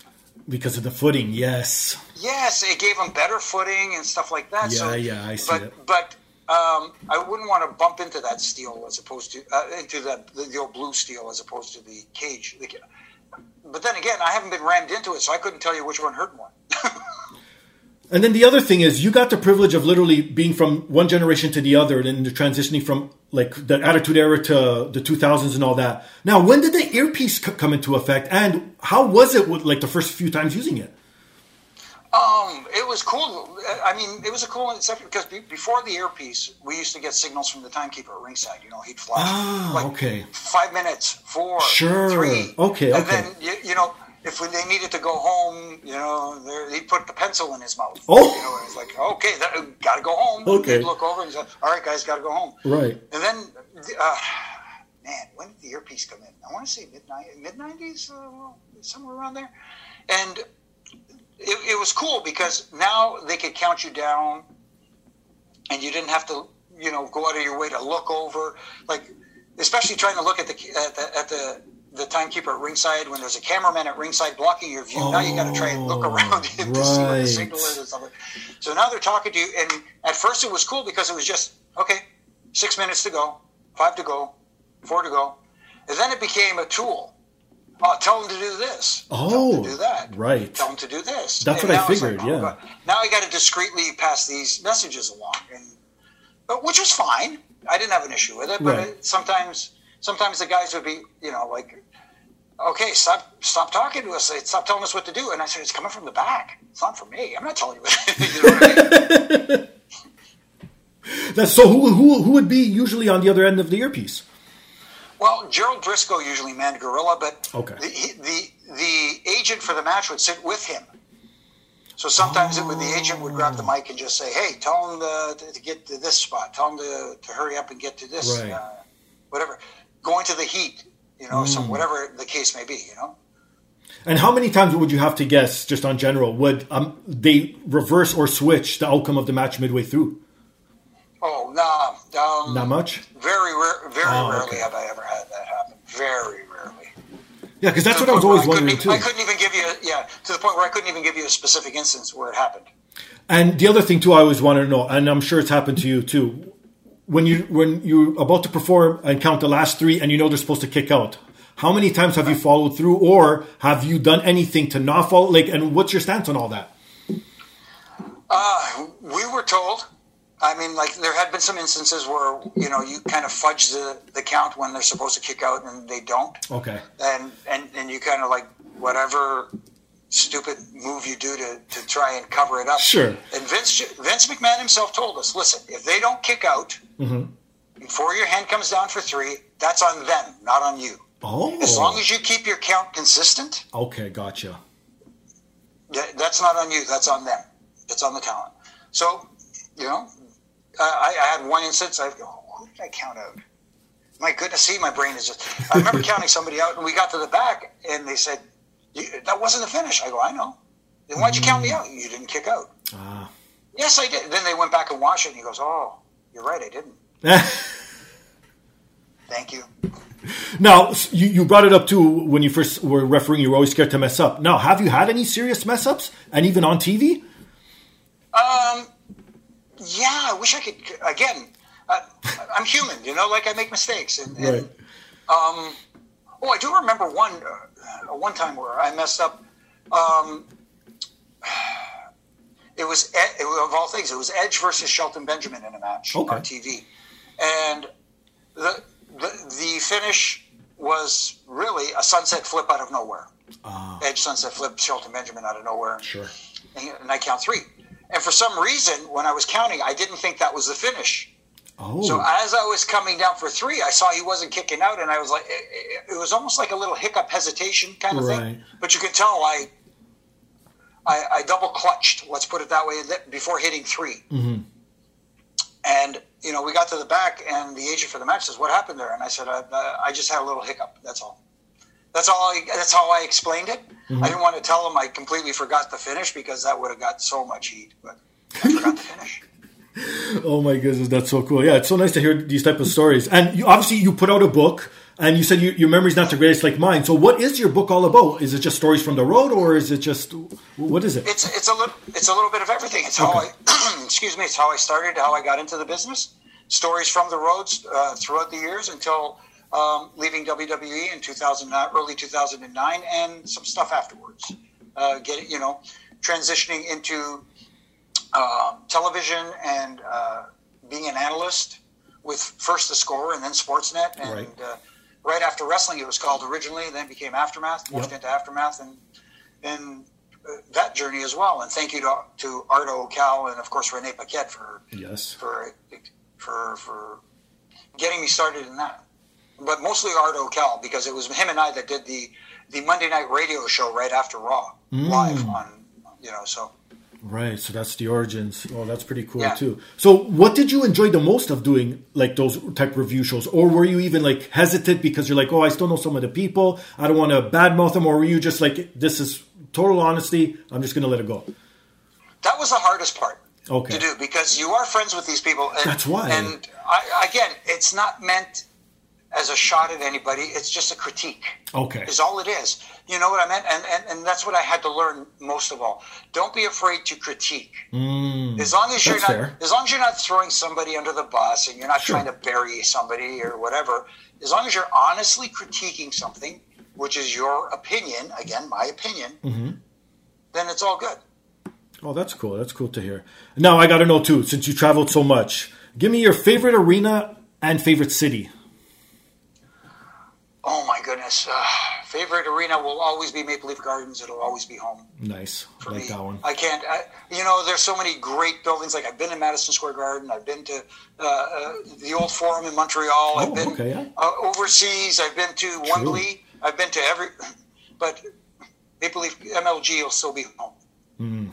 Because of the footing, yes. Yes, it gave them better footing and stuff like that. Yeah, so, yeah, I see but, it. But um, I wouldn't want to bump into that steel as opposed to uh, into that the, the old blue steel as opposed to the cage. But then again, I haven't been rammed into it, so I couldn't tell you which one hurt more. And then the other thing is, you got the privilege of literally being from one generation to the other, and then transitioning from like the Attitude Era to the 2000s and all that. Now, when did the earpiece c- come into effect, and how was it with like the first few times using it? Um, it was cool. I mean, it was a cool except because be, before the earpiece, we used to get signals from the timekeeper at ringside. You know, he'd flash Ah, like okay. five minutes, four, Sure. three. Okay, and okay. then you, you know, if they needed to go home, you know, he'd put the pencil in his mouth. Oh. you know, it's like okay, that, gotta go home. Okay. He'd look over and say, "All right, guys, gotta go home." Right. And then, uh, man, when did the earpiece come in? I want to say mid mid nineties, uh, somewhere around there. And it, it was cool because now they could count you down, and you didn't have to, you know, go out of your way to look over, like, especially trying to look at the at the at the, the timekeeper at ringside when there's a cameraman at ringside blocking your view. now you got to try and look Oh, around him to see right. the signal is stuff. like- So now they're talking to you, and at first it was cool because it was just okay, six minutes to go, five to go, four to go, and then it became a tool. Oh, tell them to do this. Oh, to do oh, that. right. Tell them to do this. That's And what I now it's figured, oh, yeah. God. Now I got to discreetly pass these messages along, and but which was fine. I didn't have an issue with it. But Right. it, sometimes, sometimes the guys would be, you know, like, okay, stop, stop talking to us. Stop telling us what to do. And I said, it's coming from the back. It's not from me. I'm not telling you. What, you know what I mean? That's so. Who who who would be usually on the other end of the earpiece? Well, Gerald Brisco usually manned Gorilla, but Okay. the, the the agent for the match would sit with him. So sometimes it would, the agent would grab the mic and just say, "Hey, tell him to, to get to this spot. Tell him to, to hurry up and get to this, Right. uh, whatever. Go to the heat, you know, so whatever the case may be, you know." And how many times would you have to guess, just on general, would um, they reverse or switch the outcome of the match midway through? Oh, nah, um, Not much. very rare, very Oh, rarely okay. have I ever had that happen. Very rarely. Yeah, because that's what I was always I wondering too. I couldn't even give you, yeah, to the point where I couldn't even give you a specific instance where it happened. And the other thing too, I always wanted to know, and I'm sure it's happened to you too. When you when you're about to perform and count the last three, and you know they're supposed to kick out, how many times have you followed through, or have you done anything to not follow? Like, and what's your stance on all that? Uh, we were told. I mean, like there had been some instances where you know you kind of fudge the, the count when they're supposed to kick out and they don't, Okay. and and and you kind of like whatever stupid move you do to, to try and cover it up. Sure. And Vince Vince McMahon himself told us, listen, if they don't kick out mm-hmm. before your hand comes down for three, that's on them, not on you. Oh. As long as you keep your count consistent, Okay, gotcha. That- That's not on you. That's on them. It's on the talent. So, you know, I, I had one instance. I go, who did I count out? My goodness, see, my brain is just. I remember counting somebody out, and we got to the back, and they said, "You- "That wasn't the finish." I go, "I know." Then why'd you count me out? You didn't kick out. Ah. Yes, I did. Then they went back and watched it, and he goes, "Oh, you're right. I didn't. Thank you." now you, you brought it up too when you first were refereeing. You were always scared to mess up. Now, have you had any serious mess ups, and even on TV? Um, yeah, I wish I could. Again, uh, I'm human, you know. Like I make mistakes, and, and Right. um, oh, I do remember one uh, one time where I messed up. Um, it was it of all things, it was Edge versus Shelton Benjamin in a match Okay. on TV, and the, the the finish was really a sunset flip out of nowhere. Edge sunset flip Shelton Benjamin out of nowhere Sure. and and I count three. And for some reason, when I was counting, I didn't think that was the finish. Oh. So as I was coming down for three, I saw he wasn't kicking out, and I was like, it, it- it was almost like a little hiccup hesitation kind of Right. thing. But you could tell I, I, I double clutched. Let's put it that way before hitting 3 Mm-hmm. And you know, we got to the back, and the agent for the match says, "What happened there?" And I said, "I, I just had a little hiccup. That's all." That's all. I, that's how I explained it. Mm-hmm. I didn't want to tell him I completely forgot the finish because that would have got so much heat. But I forgot the finish. Oh my goodness, that's so cool. Yeah, it's so nice to hear these type of stories. And you, obviously, you put out a book, And you said you, your memory's not the greatest like mine. So what is your book all about? Is it just stories from the road, or is it just what is it? It's it's a little it's a little bit of everything. It's how Okay. I excuse me. It's how I started, how I got into the business. Stories from the roads uh, throughout the years until um, leaving WWE in 2009, early 2009, and some stuff afterwards. Uh, getting you know, transitioning into um, television and uh, being an analyst with first the Score and then Sportsnet, and Right. uh, right after wrestling, it was called originally, then became Aftermath, morphed Yep. into Aftermath, and and uh, that journey as well. And thank you to, to Arda Ocal and of course Renee Paquette for yes. for for for getting me started in that. But mostly Arda Ocal because it was him and I that did the the Monday night radio show right after Raw Mm. live on you know so. Right, so that's the origins. Oh, that's pretty cool Yeah. too. So, what did you enjoy the most of doing, like those type review shows, or were you even like hesitant because you're like, oh, I still know some of the people, I don't want to badmouth them, or were you just like, this is total honesty, I'm just gonna let it go? That was the hardest part Okay. to do because you are friends with these people. And, That's why. And I, again, it's not meant as a shot at anybody. It's just a critique. Okay. Is all it is. You know what I meant? And, and and that's what I had to learn most of all. Don't be afraid to critique. as long as you're Mm, not fair. as long as you're not throwing somebody under the bus and you're not Sure. trying to bury somebody or whatever, as long as you're honestly critiquing something, which is your opinion, again, my opinion, Mm-hmm. then it's all good. Oh, that's cool. That's cool to hear. Now, I got to know too, since you traveled so much, give me your favorite arena and favorite city. Goodness. Uh, favorite arena will always be Maple Leaf Gardens. It'll always be home Nice, for like me. that one. I can't, I, you know, there's so many great buildings. Like I've been in Madison Square Garden. I've been to uh, uh, the old Forum in Montreal. Oh, I've been okay, yeah. uh, overseas. I've been to Wembley. I've been to every, but Maple Leaf MLG will still be home. Hmm.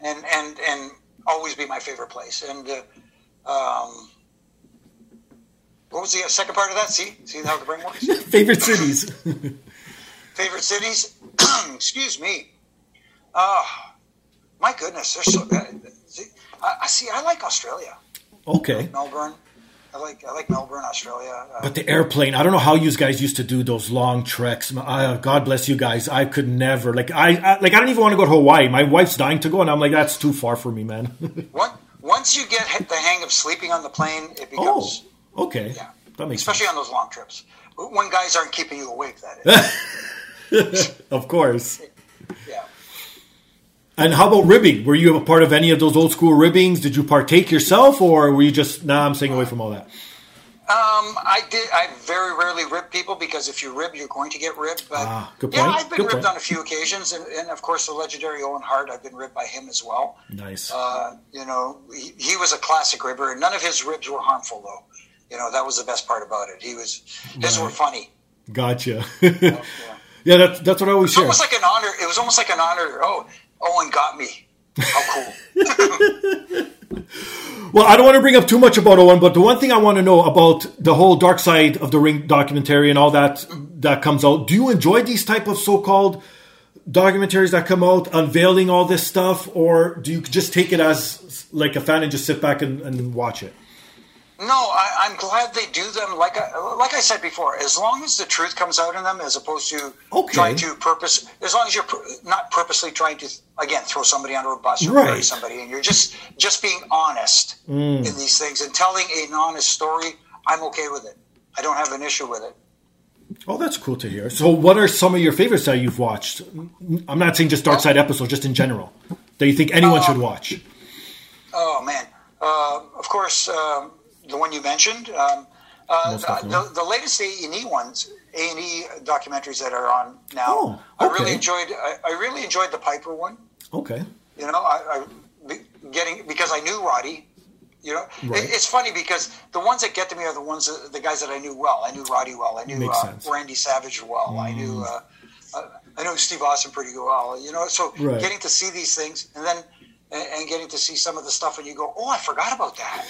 And, and, and always be my favorite place. And, uh, um, what was the second part of that? See, see how the brain works. favorite cities. Favorite cities? Excuse me. Oh, my goodness, they're so good. See, I, I see. I like Australia, okay. Melbourne. I like I like Melbourne, Australia. Uh, But the airplane, I don't know how you guys used to do those long treks. Uh, God bless you guys. I could never. Like I, I like I don't even want to go to Hawaii. My wife's dying to go, and I'm like, that's too far for me, man. one, once you get hit the hang of sleeping on the plane, it oh, becomes okay. yeah, That makes especially sense. on those long trips when guys aren't keeping you awake. That is, Of course. yeah. And how about ribbing? Were you a part of any of those old school ribbings? Did you partake yourself, or were you just nah? I'm staying away from all that. Um, I did. I very rarely rib people because if you rib, you're going to get ribbed. But Ah, good yeah. I've been Good ribbed point. on a few occasions, and, and of course the legendary Owen Hart. I've been ribbed by him as well. Nice. Uh, you know, he, he was a classic ribber, and none of his ribs were harmful, though. You know, that was the best part about it. He was his were funny. Gotcha. Yeah. yeah, that's that's what I always It's share. almost like an honor. It was almost like an honor. Oh, Owen got me. How cool! Well, I don't want to bring up too much about Owen, but the one thing I want to know about the whole Dark Side of the Ring documentary and all that that comes out. Do you enjoy these type of so-called documentaries that come out unveiling all this stuff, or do you just take it as like a fan and just sit back and, and watch it? No, I, I'm glad they do them. Like I, like I said before, as long as the truth comes out in them, as opposed to Okay. trying to purpose, as long as you're not purposely trying to again throw somebody under a bus or Right. bury somebody, and you're just just being honest in these things and telling an honest story, I'm okay with it. I don't have an issue with it. Oh, that's cool to hear. So, what are some of your favorites that you've watched? I'm not saying just Dark Side episodes, just in general that you think anyone should watch. Oh man! Uh, of course, um, the one you mentioned. Um, uh, the, the latest A and E ones, A and E documentaries that are on now. Oh, I okay. really enjoyed. I, I really enjoyed the Piper one. Okay. You know, I, I getting because I knew Roddy. You know, Right. it, it's funny because the ones that get to me are the ones that, the guys that I knew well. I knew Roddy well. I knew uh. Mm. Randy Savage well. I knew. Uh, uh, I know Steve Austin pretty well. You know, so Right. getting to see these things and then and, and getting to see some of the stuff and you go, oh, I forgot about that.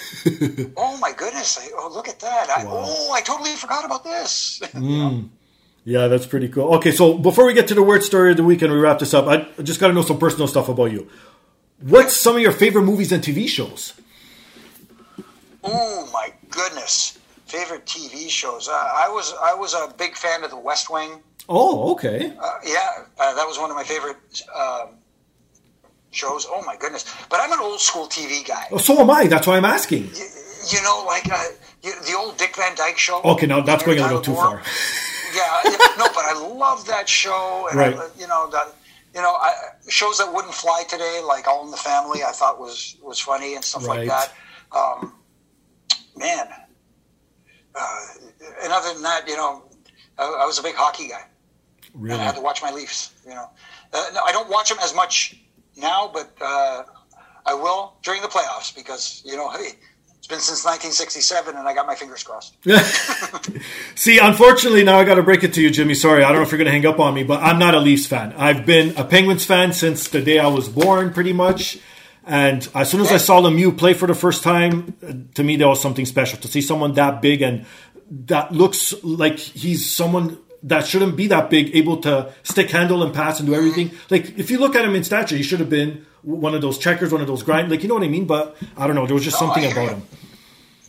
oh my goodness! I, oh, look at that! I, Wow. Oh, I totally forgot about this. Yeah, that's pretty cool. Okay, so before we get to the weird story of the week and we wrap this up, I I just got to know some personal stuff about you. What's some of your favorite movies and TV shows? Oh my goodness! favorite TV shows. Uh, I was I was a big fan of The West Wing. Oh, okay. Uh, yeah, uh, that was one of my favorite um, shows. Oh my goodness! But I'm an old school TV guy. Oh, so am I. That's why I'm asking. You, you know, like uh, you, the old Dick Van Dyke show. Okay, now that's going a little too far. Yeah, no, but I love that show, and Right. I, you know that. You know, I, shows that wouldn't fly today, like All in the Family, I thought was was funny and stuff Right. like that. Um, man, uh, and other than that, you know, I, I was a big hockey guy, and I had to watch my Leafs. You know, uh, no, I don't watch them as much now, but uh, I will during the playoffs because you know, hey, it's been since 1967, and I got my fingers crossed. See, unfortunately, now I got to break it to you, Jimmy. Sorry, I don't know if you're going to hang up on me, but I'm not a Leafs fan. I've been a Penguins fan since the day I was born, pretty much. And as soon as I saw Lemieux play for the first time, to me, that was something special. To see someone that big and that looks like he's someone that shouldn't be that big, able to stick handle and pass and do everything. Like, if you look at him in stature, he should have been one of those checkers, one of those grind. Like, you know what I mean? But I don't know. There was just No, something about you. him.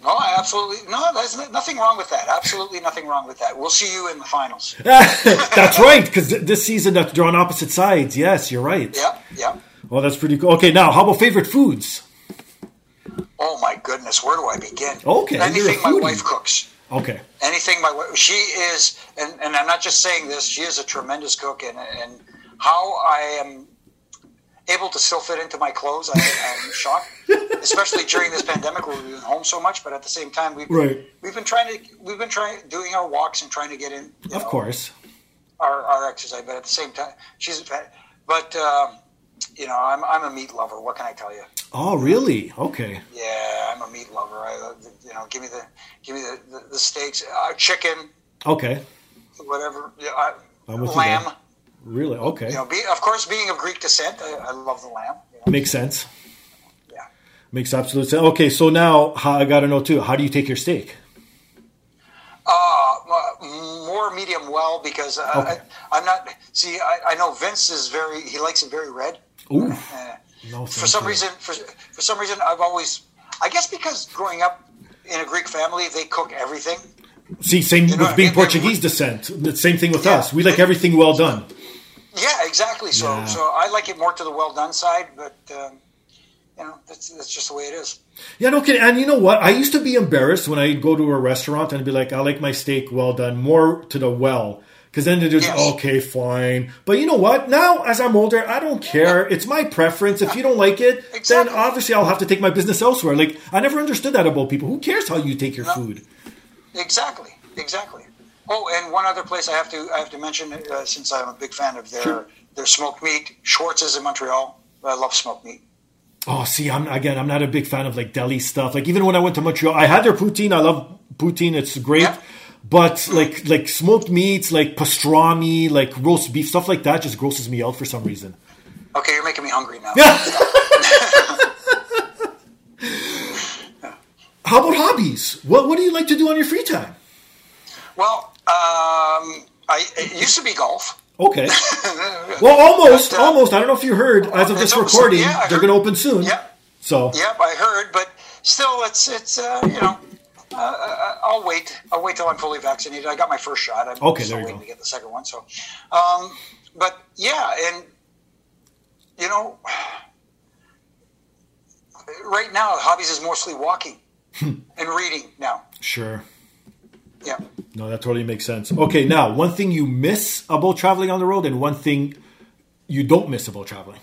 No, I absolutely no. There's nothing wrong with that. Absolutely nothing wrong with that. We'll see you in the finals. That's right, because this season that they're on opposite sides. Yes, you're right. Yeah, yeah. Well, that's pretty cool. Okay, now how about favorite foods? Oh my goodness, where do I begin? Okay, anything my wife cooks. Okay, Anything my wife. She is, and, and I'm not just saying this. She is a tremendous cook, and and how I am able to still fit into my clothes, I, I'm shocked. Especially during this pandemic, where we've been home so much. But at the same time, we've Right. we've been trying to we've been trying doing our walks and trying to get in. of know, course. our, our exercise, but at the same time, she's a. But um, you know, I'm I'm a meat lover. What can I tell you? Oh, really? Okay. Yeah, you know, give me the give me the the, the steaks, uh, chicken, Okay. whatever. Yeah, I, I'm with you lamb. there. Really? Okay. You know, be, of course, being of Greek descent, I, I love the lamb. You know? Makes sense. Yeah. Makes absolute sense. Okay, so now how, I got to know too. How do you take your steak? Uh, more medium well because uh, Okay. I, I'm not. See, I, I know Vince is very. He likes it very red. Ooh. Uh, No, for some you. reason, for, for some reason, I've always, I guess, because growing up in a Greek family, they cook everything. See, same know, with being it- it- Portuguese descent. The same thing with Yeah. us. We like everything well done. Yeah, exactly. So, Yeah. so I like it more to the well done side, but um, you know, that's that's just the way it is. Yeah, no kidding. And you know what? I used to be embarrassed when I'd go to a restaurant and be like, I like my steak well done, more to the well. Because then they're just, Yes. okay, fine. But you know what? Now, as I'm older, I don't care. It's my preference. If you don't like it, then obviously I'll have to take my business elsewhere. Like, I never understood that about people. Who cares how you take your food? Exactly, exactly. Oh, and one other place I have to I have to mention uh, since I'm a big fan of their Sure. their smoked meat. Schwartz's in Montreal. I love smoked meat. Oh, see, I'm again, I'm not a big fan of like deli stuff. Like, even when I went to Montreal, I had their poutine. I love poutine. It's great. Yeah. But like like smoked meats, like pastrami, like roast beef, stuff like that just grosses me out for some reason. Okay, you're making me hungry now. How about hobbies? What what do you like to do on your free time? Well, um, I it used to be golf. Okay. Well, almost, But, uh, almost. I don't know if you heard. As of this recording, yeah, they're going to open soon. Yeah. So Yep, I heard, but still, it's it's uh, you know, uh, uh, I'll wait. I'll wait till I'm fully vaccinated. I got my first shot. I'm Okay, still there you waiting go. to get the second one. So, um, but yeah, and you know, right now hobbies is mostly walking Hmm. and reading now. sure. Yeah. No, that totally makes sense. Okay, now one thing you miss about traveling on the road, and one thing you don't miss about traveling.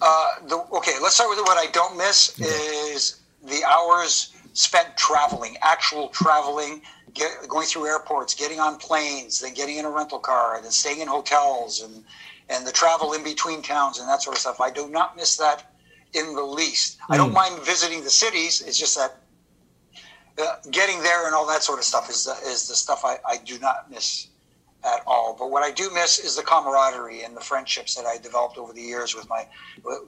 Uh, the, okay, let's start with what I don't miss is the hours spent traveling, actual traveling, get, going through airports, getting on planes, then getting in a rental car, and then staying in hotels, and and the travel in between towns and that sort of stuff. I do not miss that in the least. I don't mind visiting the cities. It's just that uh, getting there and all that sort of stuff is the, is the stuff I, I do not miss at all. But what I do miss is the camaraderie and the friendships that I developed over the years with my with-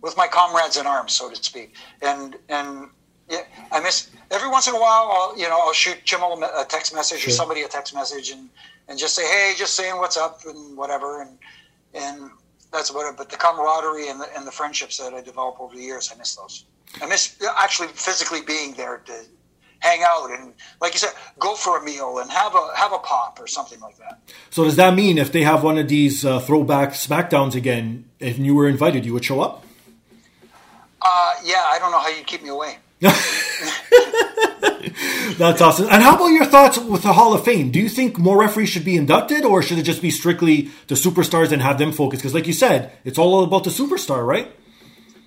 with my comrades in arms, so to speak. And and yeah, I miss every once in a while. I'll you know I'll shoot a a text message Sure. or somebody a text message and and just say hey, just saying what's up and whatever and and that's about it. But the camaraderie and the and the friendships that I developed over the years, I miss those. I miss actually physically being there to hang out and, like you said, go for a meal and have a have a pop or something like that. So does that mean if they have one of these uh, throwback Smackdowns again, if you were invited, you would show up? Uh, yeah, I don't know how you'd keep me away. That's awesome. And how about your thoughts with the Hall of Fame? Do you think more referees should be inducted, or should it just be strictly the superstars and have them focus? Because, like you said, it's all about the superstar, right?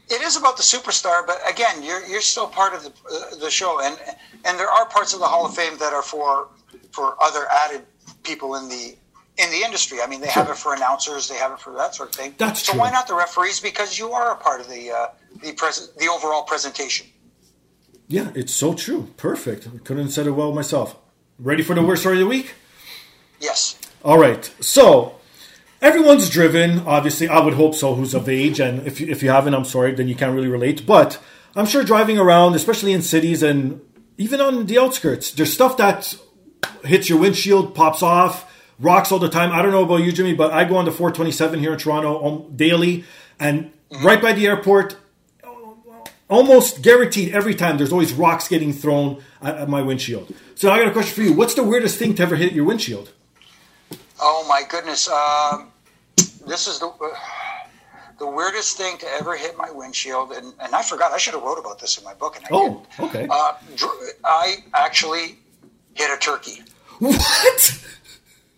It is about the superstar, but again, you're you're still part of the uh, the show, and and there are parts of the Hall of Fame that are for for other added people in the in the industry. I mean, they sure. have it for announcers, they have it for that sort of thing. That's so true. why not the referees? Because you are a part of the uh, the pres- the overall presentation. Yeah, it's so true. Perfect. Couldn't have said it well myself. Ready for the worst story of the week? Yes. All right. So everyone's driven. Obviously, I would hope so. Who's of age, and if you, if you haven't, I'm sorry, then you can't really relate. But I'm sure driving around, especially in cities and even on the outskirts, there's stuff that hits your windshield, pops off, rocks all the time. I don't know about you, Jimmy, but I go on the 427 here in Toronto um, daily, and right by the airport, almost guaranteed every time there's always rocks getting thrown at, my windshield. So I got a question for you. What's the weirdest thing to ever hit your windshield? Oh my goodness. Um, this is the uh, the weirdest thing to ever hit my windshield, and, and I forgot. I should have wrote about this in my book, and I oh, didn't. okay. Uh, I actually hit a turkey. What?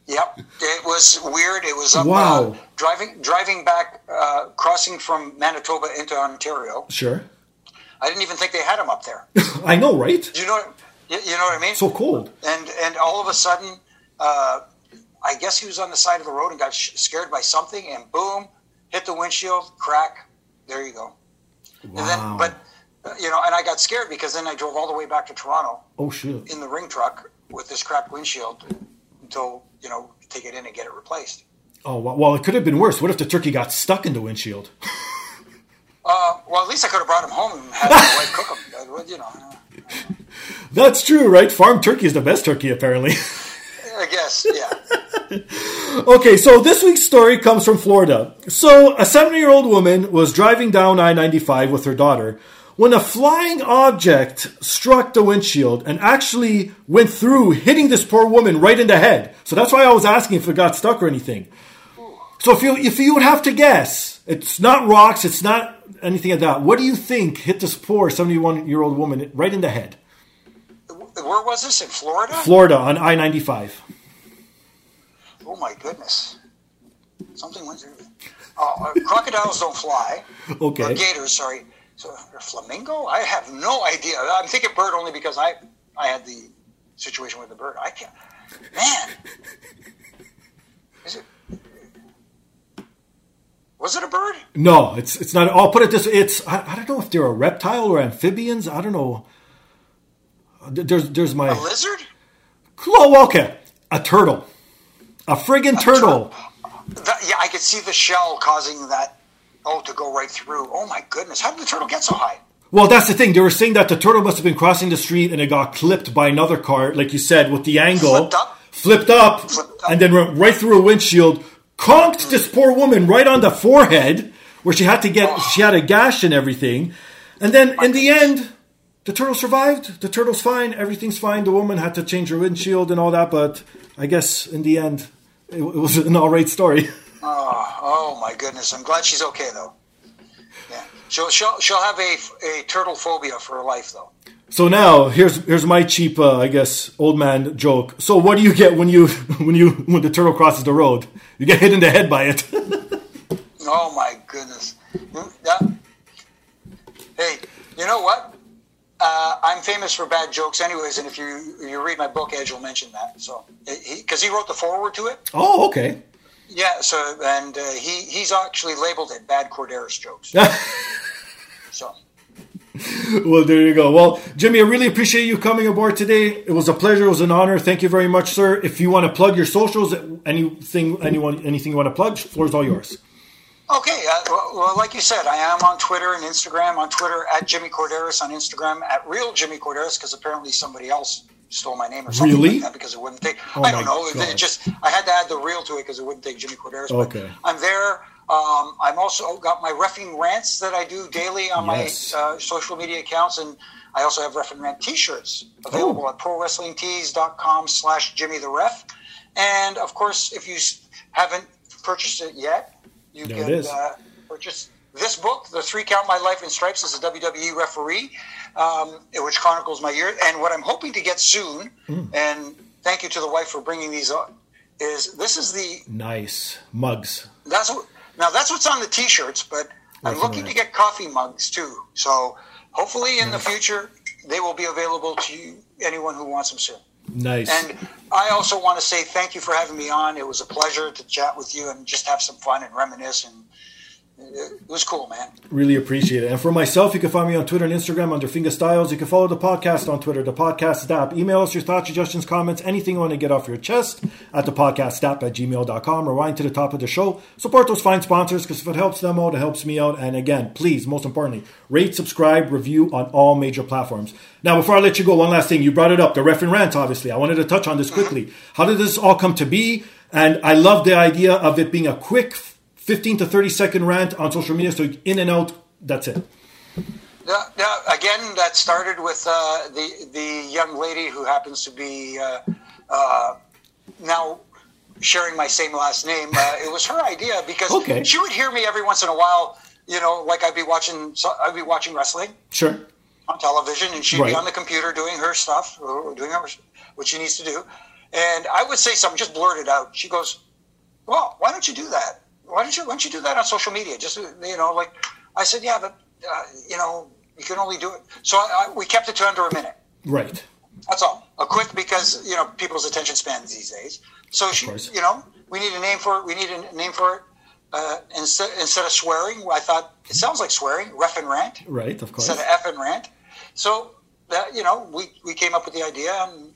Yep, it was weird. It was up, wow. Uh, driving driving back, uh, crossing from Manitoba into Ontario. Sure. I didn't even think they had them up there. I know, right? You know, you, you know what I mean? So cold. And and all of a sudden, uh, I guess he was on the side of the road and got sh- scared by something, and boom, hit the windshield, crack. There you go. Wow. And then, but uh, you know, and I got scared because then I drove all the way back to Toronto. Oh shit! In the ring truck with this cracked windshield until you know take it in and get it replaced. Oh well, it could have been worse. What if the turkey got stuck in the windshield? Uh, well, at least I could have brought him home and had my wife cook him. You know. That's true, right? Farm turkey is the best turkey, apparently. I guess, yeah. okay, so this week's story comes from Florida. So, a 70 year old woman was driving down I 95 with her daughter when a flying object struck the windshield and actually went through, hitting this poor woman right in the head. So, that's why I was asking if it got stuck or anything. So, if you, if you would have to guess, it's not rocks, it's not anything like that. What do you think hit this poor 71 year old woman right in the head? Where was this? In Florida? Florida on I 95. Oh my goodness. Something went through. Oh, uh, crocodiles don't fly. Okay. Or gators, sorry. So, a flamingo? I have no idea. I'm thinking bird only because I, I had the situation with the bird. I can't. Man. Is it. Was it a bird? No, it's it's not. I'll put it this: it's I, I don't know if they're a reptile or amphibians. I don't know. There's there's my a lizard. Oh, okay, a turtle, a friggin' a turtle. That, yeah, I could see the shell causing that. Oh, to go right through. Oh my goodness! How did the turtle get so high? Well, that's the thing. They were saying that the turtle must have been crossing the street and it got clipped by another car, like you said, with the angle. Flipped up. Flipped up, flipped up. and then went right through a windshield conked this poor woman right on the forehead where she had to get oh. she had a gash and everything. And then in the end the turtle survived. The turtle's fine. Everything's fine. The woman had to change her windshield and all that but i guess in the end it, it was an all right story. Oh, oh my goodness. I'm glad she's okay though she'll, she'll, she'll have a, a turtle phobia for her life though so now here's here's my cheap, uh, I guess, old man joke. So what do you get when you when you when the turtle crosses the road? You get hit in the head by it. oh my goodness! Hey, you know what? Uh, I'm famous for bad jokes, anyways. And if you you read my book, Edge will mention that. So because he, he, wrote the foreword to it. Oh, okay. Yeah. So and uh, he he's actually labeled it bad Korderas jokes. so well, there you go. Well, Jimmy, I really appreciate you coming aboard today. It was a pleasure. It was an honor. Thank you very much, sir. If you want to plug your socials, anything, anyone, anything you want to plug, floor is all yours. Okay. Uh, well, like you said, I am on Twitter and Instagram. On Twitter at Jimmy Korderas. On Instagram at Real Jimmy Korderas, because apparently somebody else stole my name or something Really? like that because it wouldn't take. Oh I don't know. It- God. It just I had to add the real to it because it wouldn't take Jimmy Korderas. But Okay. I'm there. Um, I'm also got my Reffin Rants that I do daily on Yes. my uh, social media accounts, and I also have Reffin Rant T-shirts available Oh. at ProWrestlingTees.com slash Jimmy the Ref. And of course, if you haven't purchased it yet, you There can uh, purchase this book, The Three Count My Life in Stripes as a WWE referee, um, which chronicles my year. And what I'm hoping to get soon, Hmm. and thank you to the wife for bringing these up, is this is the Nice mugs. that's what now that's what's on the t-shirts, but I'm looking right. to get coffee mugs too. So hopefully in the future they will be available to you, anyone who wants them soon. Nice. And I also want to say thank you for having me on. It was a pleasure to chat with you and just have some fun and reminisce. And it was cool, man. Really appreciate it. And for myself, you can find me on Twitter and Instagram under Fingastylz. You can follow the podcast on Twitter, dapodcastdap. Email us your thoughts, suggestions, comments, anything you want to get off your chest at dapodcastdap at gmail.com. Rewind to the top of the show. Support those fine sponsors because if it helps them out, it helps me out. And again, please, most importantly, rate, subscribe, review on all major platforms. Now, before I let you go, one last thing. You brought it up, the Reffin Rant, obviously. I wanted to touch on this quickly. How did this all come to be? And I love the idea of it being a quick 15 to 30 second rant on social media. So in and out, that's it. Yeah, yeah, again, that started with uh, the the young lady who happens to be uh, uh, now sharing my same last name. Uh, it was her idea because Okay. she would hear me every once in a while. You know, like I'd be watching, so I'd be watching wrestling Sure. on television, and she'd Right. be on the computer doing her stuff, or doing her, what she needs to do. And I would say something, just blurt it out. She goes, "Well, why don't you do that? Why don't you why don't you do that on social media? Just you know, like I said, yeah, but uh, you know, you can only do it. So I, I, we kept it to under a minute. Right. That's all. A quick because you know people's attention spans these days. So she, you know, we need a name for it. We need a name for it. Uh, instead instead of swearing, I thought it sounds like swearing. Reffin Rant Right. Of course. instead of F and rant. So that you know, we we came up with the idea, and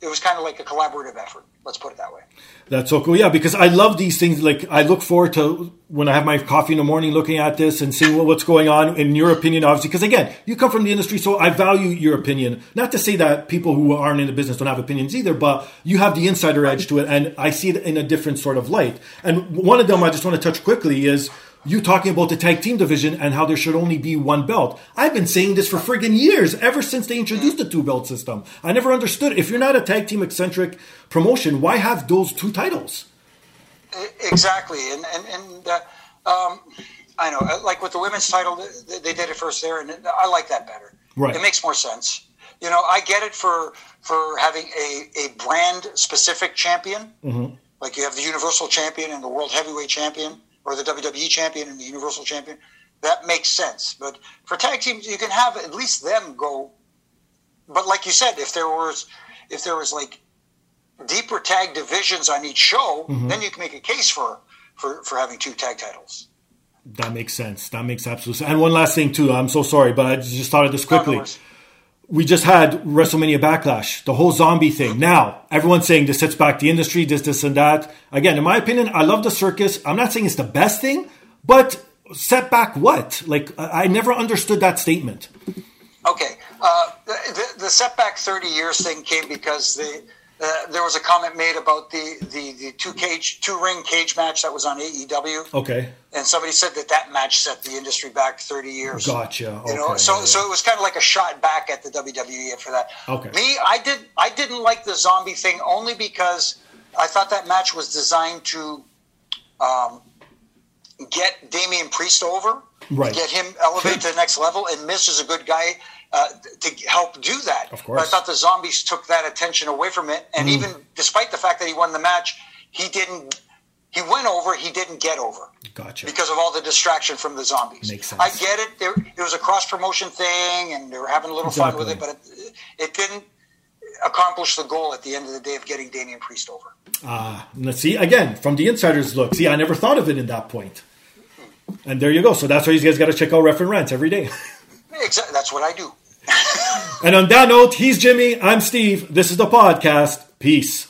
it was kind of like a collaborative effort. Let's put it that way. That's so cool. Yeah, because I love these things. Like I look forward to when I have my coffee in the morning, looking at this and seeing what, what's going on. In your opinion, obviously, because again, you come from the industry, so I value your opinion. Not to say that people who aren't in the business don't have opinions either, but you have the insider edge to it, and I see it in a different sort of light. And one of them I just want to touch quickly is you talking about the tag team division and how there should only be one belt. I've been saying this for friggin' years, ever since they introduced the two belt system. I never understood. If you're not a tag team eccentric promotion, why have those two titles? Exactly, and and and uh, um, I know, uh, like with the women's title, they, they did it first there, and I like that better. Right. It makes more sense. You know, I get it for for having a a brand specific champion, Mm-hmm. like you have the Universal Champion and the World Heavyweight Champion, or the WWE Champion and the Universal Champion. That makes sense. But for tag teams, you can have at least them go. But like you said, if there was if there was like deeper tag divisions on each show, Mm-hmm. then you can make a case for, for, for having two tag titles. That makes sense. That makes absolute sense. And one last thing too. I'm so sorry, but I just thought of this No, no quickly. worries. We just had WrestleMania Backlash, the whole zombie thing. Now, everyone's saying this sets back the industry, this, this, and that. Again, in my opinion, I love the circus. I'm not saying it's the best thing, but set back what? Like, I never understood that statement. Okay, uh, the, the, setback thirty years thing came because the uh, there was a comment made about the, the, the two cage two ring cage match that was on AEW, Okay. and somebody said that that match set the industry back thirty years. Gotcha. You know, so yeah, so it was kind of like a shot back at the WWE for that. Okay. Me, I did I didn't like the zombie thing only because I thought that match was designed to um, get Damian Priest over, Right. get him elevated to the next level, and Miz is a good guy uh, to help do that. Of course. Mm. But I thought the zombies took that attention away from it, and even despite the fact that he won the match, he didn't. He went over. He didn't get over Gotcha. because of all the distraction from the zombies. Makes sense. I get it. There, it was a cross promotion thing, and they were having a little fun with it, but it, it didn't accomplish the goal at the end of the day of getting Damian Priest over. Ah, let's see again from the insider's look. See, I never thought of it in that point. And there you go. So that's why you guys got to check out Reffin Rants every day. Exactly. That's what I do. And on that note, he's Jimmy. I'm Steve. This is the podcast. Peace.